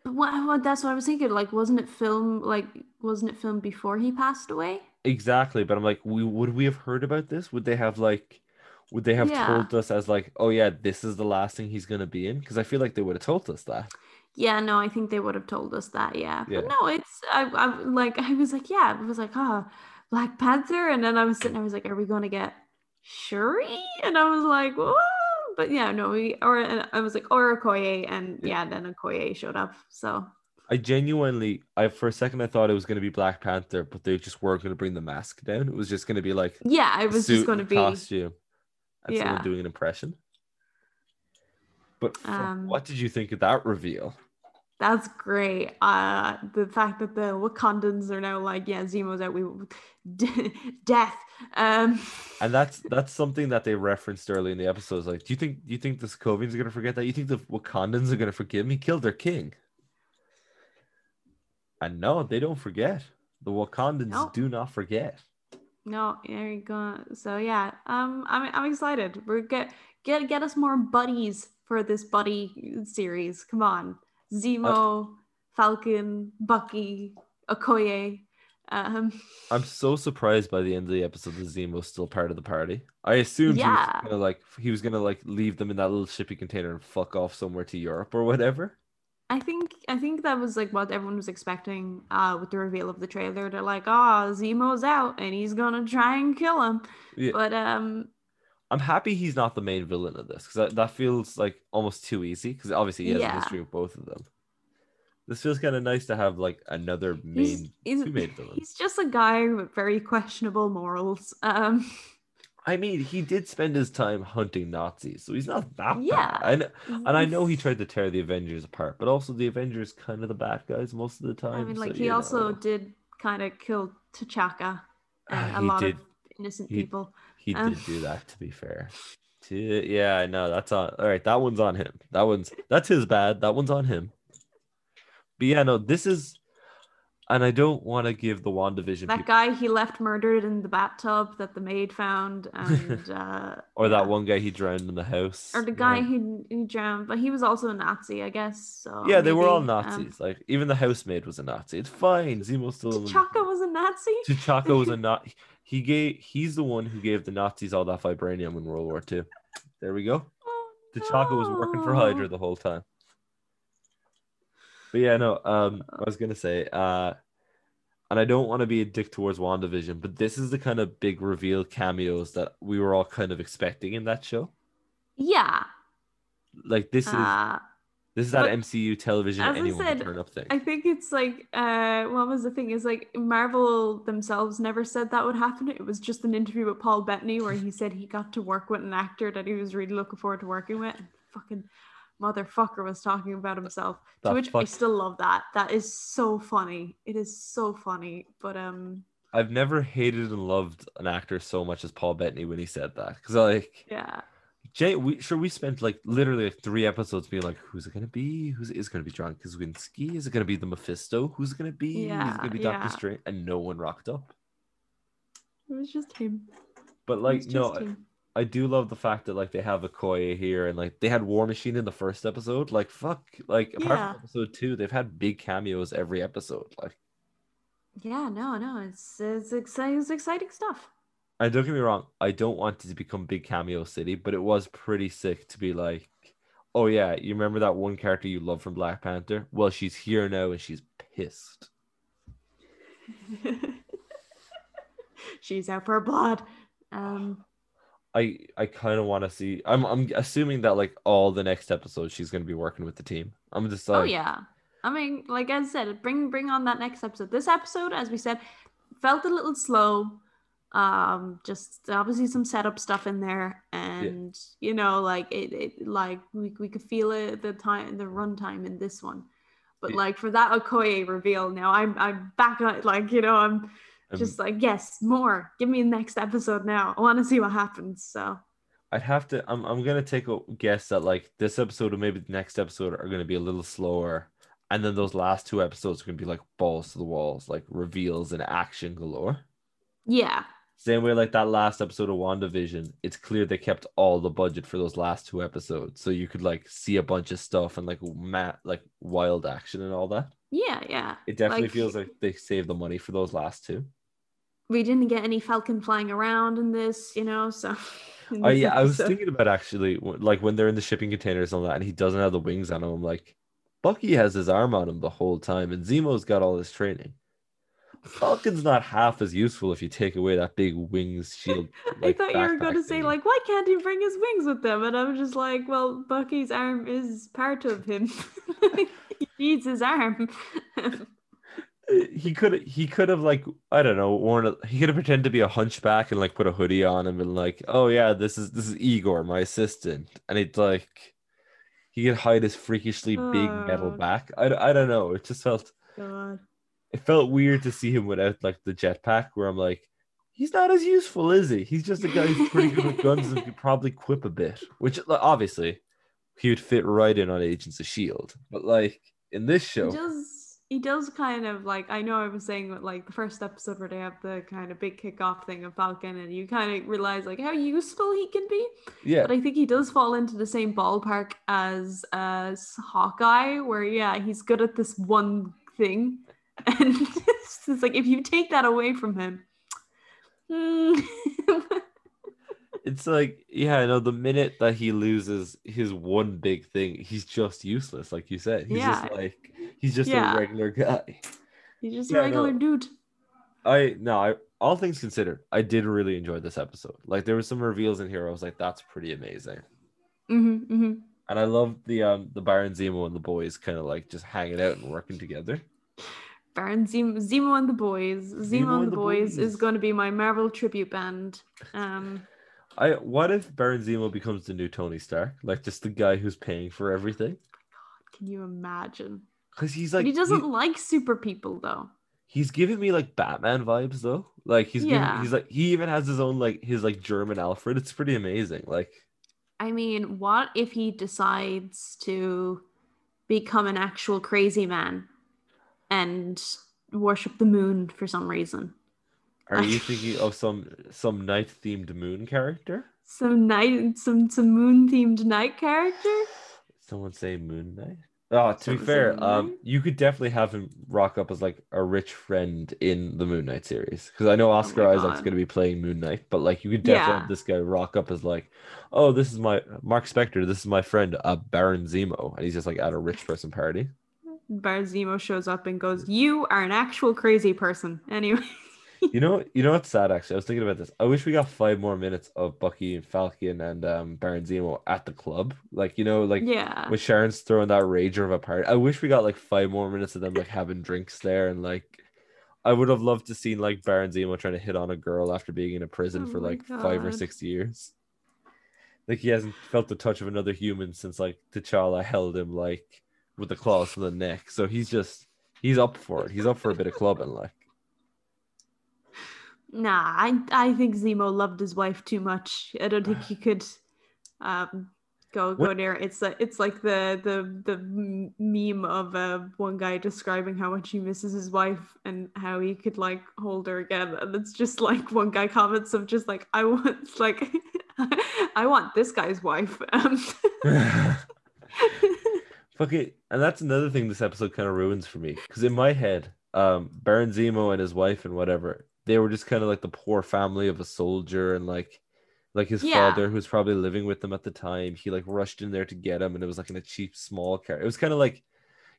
What that's what I was thinking. Like, wasn't it film? Like, wasn't it filmed before he passed away? Exactly, but I'm like, we would we have heard about this? Would they have like, would they have Yeah. told us as like, oh yeah, this is the last thing he's gonna be in? Because I feel like they would have told us that. Yeah, no, I think they would have told us that. Yeah, Yeah. but no, it's I, I like I was like, yeah, I was like, ah, Black Panther, and then I was sitting, I was like, are we going to get Shuri? And I was like, Whoa. but yeah, no, we or and I was like, or Okoye, and Yeah. yeah, then Okoye showed up. So I genuinely, I for a second I thought it was gonna be Black Panther, but they just weren't gonna bring the mask down. It was just gonna be like yeah, it was just going to be costume, and someone Yeah. doing an impression. But Um, what did you think of that reveal? That's great. Uh, the fact that the Wakandans are now like, yeah, Zemo's out. We death. Um, And that's that's something that they referenced early in the episodes. Like, do you think do you think the Sokovians are gonna forget that? You think the Wakandans are gonna forgive him? He killed their king. And no, they don't forget. The Wakandans No. do not forget. No, there you go. So yeah, um, I'm I'm excited. We're get get get us more buddies for this buddy series. Come on, Zemo, Falcon, Bucky, Okoye. Um, I'm so surprised by the end of the episode that Zemo's still part of the party. I assumed he Yeah. was gonna like he was gonna like leave them in that little shipping container and fuck off somewhere to Europe or whatever. I think I think that was like what everyone was expecting uh, with the reveal of the trailer. They're like, "Oh, Zemo's out and he's gonna try and kill him." Yeah. But um, I'm happy he's not the main villain of this because that, that feels like almost too easy because obviously he has a history with both of them. This feels kind of nice to have like another he's main he's, two main villains. he's just a guy with very questionable morals. Um, I mean, he did spend his time hunting Nazis, so he's not that Yeah. bad. I know, and I know he tried to tear the Avengers apart, but also the Avengers kind of the bad guys most of the time. I mean, like so, he also know. did kind of kill T'Chaka and Ah, a lot did. of innocent he- people. He Um, did do that, to be fair. To, yeah, I know that's on. All right, that one's on him. That one's that's his bad. That one's on him. But yeah, no, this is, and I don't want to give the Wandavision That people, guy he left murdered in the bathtub that the maid found, and uh, or that yeah. one guy he drowned in the house, or the guy Yeah. who, who drowned, but he was also a Nazi, I guess. So yeah, they were all maybe, um, Nazis. like even the housemaid was a Nazi. It's fine. Zemo's still. T'Chaka was a Nazi. T'Chaka was a Nazi. He gave. He's the one who gave the Nazis all that vibranium in World War II. There we go. Oh, T'Chaka was working for. Hydra the whole time. But yeah, no. Um, I was gonna say, uh, and I don't want to be a dick towards WandaVision, but this is the kind of big reveal cameos that we were all kind of expecting in that show. Yeah. Like this is Uh, this is that MCU television anyone said, can turn up thing. I think it's like uh what was the thing is like Marvel themselves never said that would happen. It was just an interview with Paul Bettany where he said he got to work with an actor that he was really looking forward to working with. And fucking motherfucker was talking about himself. To which I still love that. That is so funny. It is so funny. But um I've never hated and loved an actor so much as Paul Bettany when he said that because like yeah. Jay, we sure we spent like literally like three episodes being like, who's it gonna be? Who's it is gonna be John Krasinski? Is it gonna be the Mephisto? Who's it gonna be? Yeah, is it gonna be yeah. Doctor Strange? And no one rocked up. It was just him. But like, no, him. I do love the fact that like they have Okoye here and like they had War Machine in the first episode. Like fuck, like apart Yeah. from episode two, they've had big cameos every episode. Like, Yeah, no, no, it's it's exciting, it's exciting stuff. and don't get me wrong, I don't want it to become big cameo city, but it was pretty sick to be like, oh yeah, you remember that one character you love from Black Panther? Well, she's here now and she's pissed. She's out for blood. Um, I I kind of want to see. I'm I'm assuming that like all the next episodes she's gonna be working with the team. I'm just like, oh yeah. I mean, like I said, bring bring on that next episode. This episode, as we said, felt a little slow. Um, just obviously some setup stuff in there, and you know, like it, it like we, we could feel it the time the runtime in this one. But Yeah. like for that Okoye reveal, now I'm I'm back on like you know I'm I'm- just like yes more. Give me the next episode now. I want to see what happens. So I'd have to. I'm I'm gonna take a guess that like this episode or maybe the next episode are gonna be a little slower, and then those last two episodes are gonna be like balls to the walls, like reveals and action galore. yeah, Same way like that last episode of WandaVision, it's clear they kept all the budget for those last two episodes, so you could like see a bunch of stuff and like ma- like wild action and all that. yeah, yeah. It definitely Like- feels like they saved the money for those last two. We didn't get any falcon flying around in this, you know. So, Oh this yeah, I was thinking about actually like when they're in the shipping containers and all that, and he doesn't have the wings on him. I'm like, Bucky has his arm on him the whole time, and Zemo's got all his training. Falcon's not half as useful if you take away that big wings shield. I thought you were going to say like, why can't he bring his wings with them? And I was just like, well, Bucky's arm is part of him. he needs his arm. He could he could have like I don't know worn a, he could have pretended to be a hunchback and like put a hoodie on him and like oh yeah this is this is Igor my assistant. And it's like he could hide his freakishly big metal back. I, I don't know it just felt God. it felt weird to see him without like the jetpack where I'm like he's not as useful is he? He's just a guy who's pretty good with guns and could probably quip a bit which obviously he would fit right in on Agents of Shield but like in this show Just he does kind of like I know I was saying like the first episode where they have the kind of big kickoff thing of Falcon and you kind of realize like how useful he can be. Yeah. But I think he does fall into the same ballpark as as Hawkeye, where yeah, he's good at this one thing. And it's, it's like if you take that away from him. hmm. It's like, yeah, I know the minute that he loses his one big thing, he's just useless, like you said. He's just like he's just Yeah. a regular guy. he's just Yeah, a regular no. dude. I no, I all things considered, I did really enjoy this episode. Like there was some reveals in here. I was like, that's pretty amazing. hmm hmm And I love the um the Baron Zemo and the boys kind of like just hanging out and working together. Baron Zemo, Zemo and the Boys. Zemo, and the, Boys, is going to be my Marvel tribute band. Um, I what if Baron Zemo becomes the new Tony Stark? Like just the guy who's paying for everything? Oh God, can you imagine? Because he's But like he doesn't he- like super people though. he's giving me like Batman vibes though. Like he's giving, Yeah. he's like he even has his own like his like German Alfred. It's pretty amazing. Like I mean, what if he decides to become an actual crazy man and worship the moon for some reason? Are you thinking of some some night themed moon character? Some night, some some moon themed night character. Someone say Moon Knight. Oh, to be Someone say fair, um, you could definitely have him rock up as like a rich friend in the Moon Knight series because I know Oscar my Isaac's going to be playing Moon Knight, but like you could definitely Yeah. have this guy rock up as like, oh, this is my Mark Spector, this is my friend, uh, Baron Zemo, and he's just like at a rich person party. Baron Zemo shows up and goes, "You are an actual crazy person." Anyway, You know, you know what's sad actually? I was thinking about this. I wish we got five more minutes of Bucky and Falcon and um, Baron Zemo at the club, like you know, like yeah, with Sharon's throwing that rager of a party. I wish we got like five more minutes of them like having drinks there and like I would have loved to seen like Baron Zemo trying to hit on a girl after being in a prison Oh for like five or six years. Like he hasn't felt the touch of another human since like T'Challa held him like with the claws to the neck. So he's just he's up for it. He's up for a bit of clubbing like. Nah, I I think Zemo loved his wife too much. I don't think he could um go go What- near. it. It's like it's like the the the meme of uh, one guy describing how much he misses his wife and how he could like hold her again, and it's just like one guy comments of just like I want like I want this guy's wife. Um, Fuck it. And that's another thing this episode kind of ruins for me. Because in my head, um, Baron Zemo and his wife and whatever, they were just kind of like the poor family of a soldier and like like his Yeah. father who was probably living with them at the time. He like rushed in there to get him and it was like in a cheap small car. It was kind of like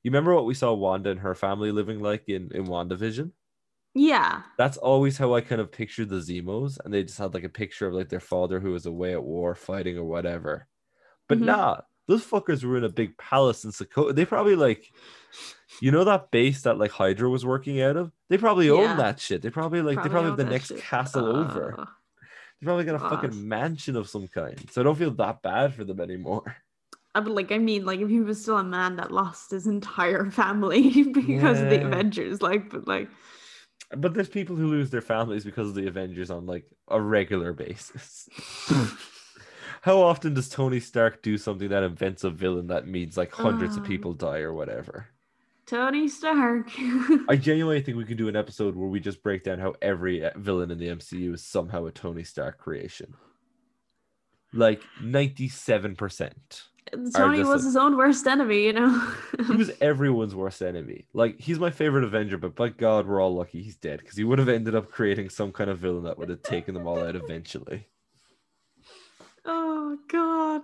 you remember what we saw Wanda and her family living like in, in WandaVision? yeah, That's always how I kind of pictured the Zemos, and they just had like a picture of like their father who was away at war fighting or whatever. But Mhm. nah, those fuckers were in a big palace in Sokovia. They probably like, you know, that base that like Hydra was working out of. They probably Yeah. own that shit. They probably like they probably have the next shit. castle over. Uh, They probably got a God. fucking mansion of some kind. So I don't feel that bad for them anymore. I would like, I mean, like if he was still a man that lost his entire family because of the Avengers, like, but like, But there's people who lose their families because of the Avengers on like a regular basis. How often does Tony Stark do something that invents a villain that means like hundreds of Um, people die or whatever? Tony Stark. I genuinely think we could do an episode where we just break down how every uh, villain in the MCU is somehow a Tony Stark creation. Like 97%. Tony was like- his own worst enemy, you know. He was everyone's worst enemy. Like he's my favorite Avenger, but by God, we're all lucky he's dead because he would have ended up creating some kind of villain that would have taken them all out eventually. Oh God.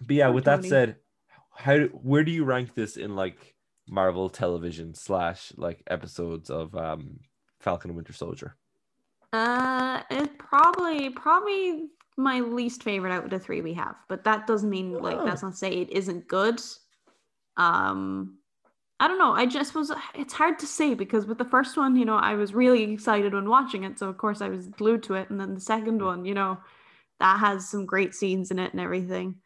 But yeah, with that said, how where do you rank this in like Marvel television slash like episodes of um Falcon and Winter Soldier? Uh, it probably probably my least favorite out of the three we have, but that doesn't mean like that's not to say it isn't good. Um, I don't know. I just was. It's hard to say because with the first one, you know, I was really excited when watching it, so of course I was glued to it, and then the second one, you know, that has some great scenes in it and everything.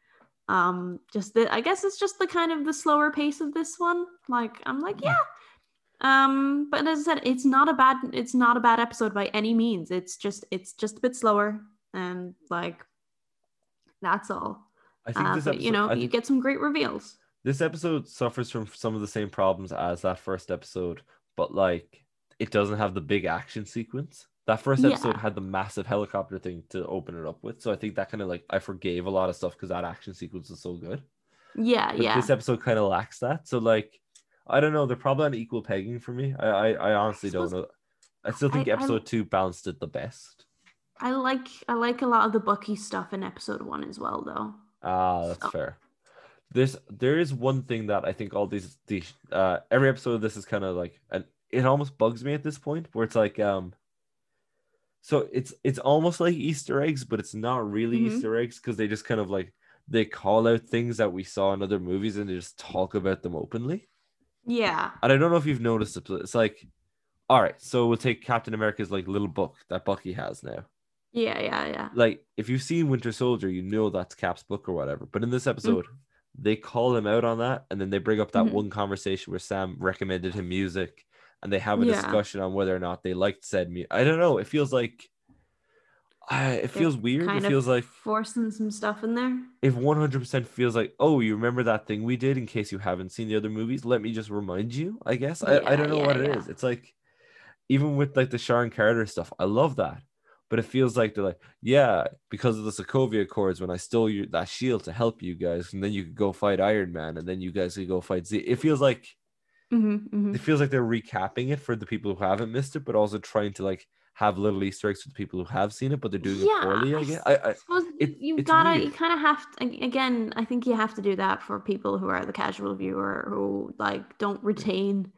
Um, just the I guess it's just the kind of the slower pace of this one. Like I'm like, yeah. Um, but as I said, it's not a bad it's not a bad episode by any means. It's just it's just a bit slower and like that's all. I think Uh, this but episode, you know, you get some great reveals. this episode suffers from some of the same problems as that first episode, but like it doesn't have the big action sequence. That first Yeah. episode had the massive helicopter thing to open it up with, so I think that kind of like I forgave a lot of stuff because that action sequence is so good. Yeah, But yeah. this episode kind of lacks that. So like, I don't know. They're probably on equal pegging for me. I I, I honestly don't know. I still think I- I- episode two balanced it the best. I like I like a lot of the Bucky stuff in episode one as well, though. Ah, that's So- fair. There's there is one thing that I think all these these uh every episode of this is kind of like and it almost bugs me at this point where it's like um so it's it's almost like Easter eggs, but it's not really Mhm. Easter eggs because they just kind of like they call out things that we saw in other movies and they just talk about them openly. Yeah. And I don't know if you've noticed it, but it's like, all right, so we'll take Captain America's like little book that Bucky has now. Yeah, yeah, yeah. Like, if you've seen Winter Soldier, you know that's Cap's book or whatever. But in this episode, they call him out on that, and then they bring up that Mhm. one conversation where Sam recommended him music, and they have a Yeah. discussion on whether or not they liked said music. I don't know. It feels like, I it feels weird. Kind It feels like forcing some stuff in there. if 100% feels like, oh, you remember that thing we did in case you haven't seen the other movies, let me just remind you, I guess. I, I don't know yeah, what it yeah. is. It's like, even with like the Sharon Carter stuff, I love that. But it feels like they're like, yeah, because of the Sokovia Accords, when I stole you that shield to help you guys, and then you could go fight Iron Man, and then you guys could go fight Z. It feels like Mm-hmm, it feels like they're recapping it for the people who haven't missed it, but also trying to like have little Easter eggs for the people who have seen it, but they're doing it poorly. I guess. I, I suppose it- you gotta, you kind of have to. Again, I think you have to do that for people who are the casual viewer who like don't retain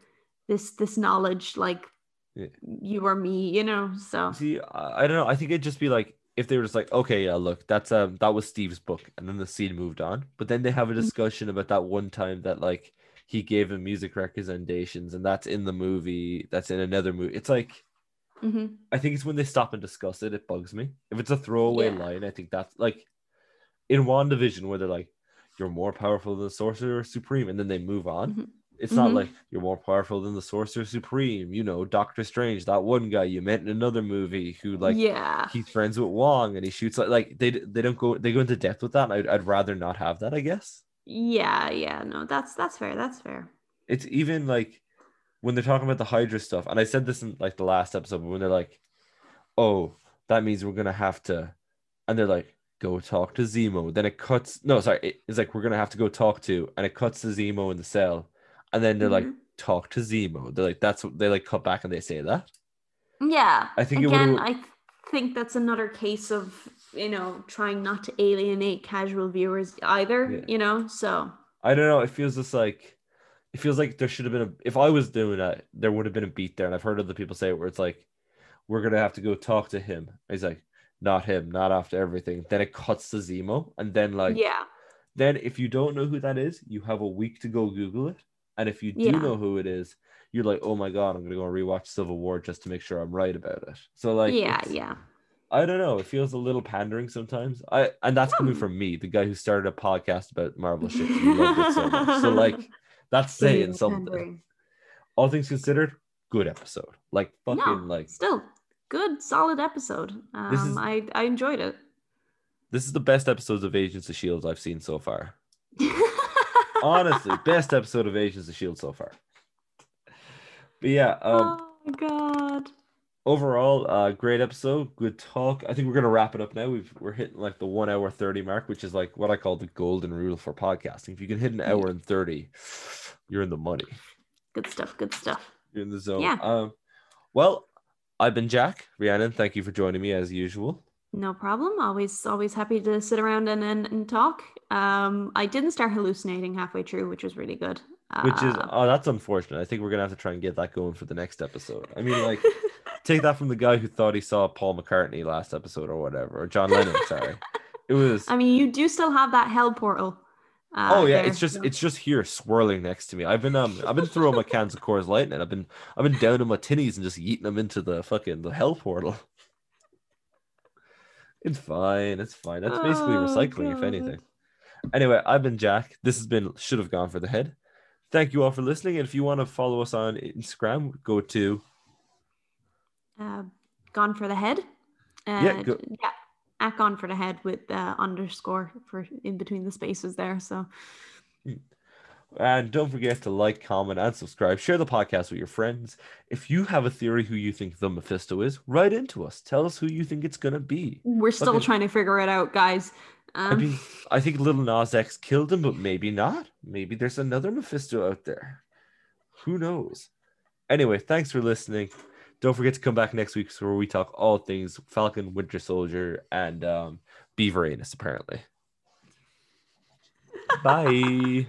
this this knowledge like Yeah. you or me, you know. So See, I I don't know. I think it'd just be like if they were just like, okay, yeah, look, that's um that was Steve's book, and then the scene moved on. But then they have a Mhm. discussion about that one time that like he gave him music recommendations, and that's in the movie, that's in another movie. It's like Mhm. I think it's when they stop and discuss it, it bugs me. If it's a throwaway Yeah. line, I think that's like in WandaVision where they're like, You're more powerful than the Sorcerer Supreme, and then they move on. Mhm. It's not Mhm. like you're more powerful than the Sorcerer Supreme, you know, Doctor Strange, that one guy you met in another movie who like yeah, he's friends with Wong and he shoots like like they they don't go they go into depth with that. I'd, I'd rather not have that. I guess yeah, yeah. No, that's that's fair. That's fair. it's even like when they're talking about the Hydra stuff, and I said this in like the last episode, when they're like, "Oh, that means we're gonna have to," and they're like, "Go talk to Zemo." Then it cuts. No, sorry, it's like we're gonna have to go talk to, and it cuts to Zemo in the cell, and then they're like, Mhm. "Talk to Zemo." They're like, "That's what they like." Cut back and they say that. Yeah. I think it again, I think that's another case of you know trying not to alienate casual viewers either. Yeah. You know, so I don't know. It feels just like it feels like there should have been a. If I was doing that, there would have been a beat there, and I've heard other people say it where it's like, "We're gonna have to go talk to him." He's like, "Not him, not after everything." Then it cuts to Zemo, and then like, yeah, then if you don't know who that is, you have a week to go Google it, and if you do Yeah. know who it is, you're like, "Oh my god, I'm gonna go and rewatch Civil War just to make sure I'm right about it." So like, yeah, yeah. I don't know. It feels a little pandering sometimes. I and that's coming Hmm. from me, the guy who started a podcast about Marvel ships loved it so much. So like, that's saying something. pandering. All things considered, good episode. Like fucking No, like still good, solid episode. Um, is- I I enjoyed it. this is the best episodes of Agents of Shield I've seen so far. Honestly, best episode of Agents of Shield so far. But yeah, um, oh god. Overall, uh, great episode, good talk. I think we're gonna wrap it up now. We've we're hitting like the one hour thirty mark, which is like what I call the golden rule for podcasting. If you can hit an hour and thirty, you're in the money. Good stuff. Good stuff. You're in the zone. Yeah. Um, well, I've been Jack Rhiannon. Thank you for joining me as usual. No problem. Always, always happy to sit around and, and, and talk. Um, I didn't start hallucinating halfway through, which was really good. Which is Uh, oh, that's unfortunate. I think we're gonna have to try and get that going for the next episode. I mean, like, take that from the guy who thought he saw Paul McCartney last episode or whatever, or John Lennon. Sorry, it was. I mean, you do still have that hell portal. Uh, oh yeah, there, it's just it's just here swirling next to me. I've been um I've been throwing my cans of Coors Light and I've been I've been down in my tinnies and just eating them into the fucking the hell portal. It's fine. It's fine. That's basically Oh, recycling, if anything. Anyway, I've been Jack. This has been should have gone for the head. Thank you all for listening. And if you want to follow us on Instagram, go to uh, gone for the head. Uh, Yeah, go- yeah, at gone for the head with uh, underscore for in between the spaces there. So And don't forget to like, comment, and subscribe. Share the podcast with your friends. If you have a theory who you think the Mephisto is, write into us. Tell us who you think it's gonna be. We're still Okay. trying to figure it out, guys. I Um, mean, I think Little Nas X killed him, but maybe not. Maybe there's another Mephisto out there. Who knows? Anyway, thanks for listening. Don't forget to come back next week where we talk all things Falcon, Winter Soldier, and um, Beaver Anus, apparently. Bye.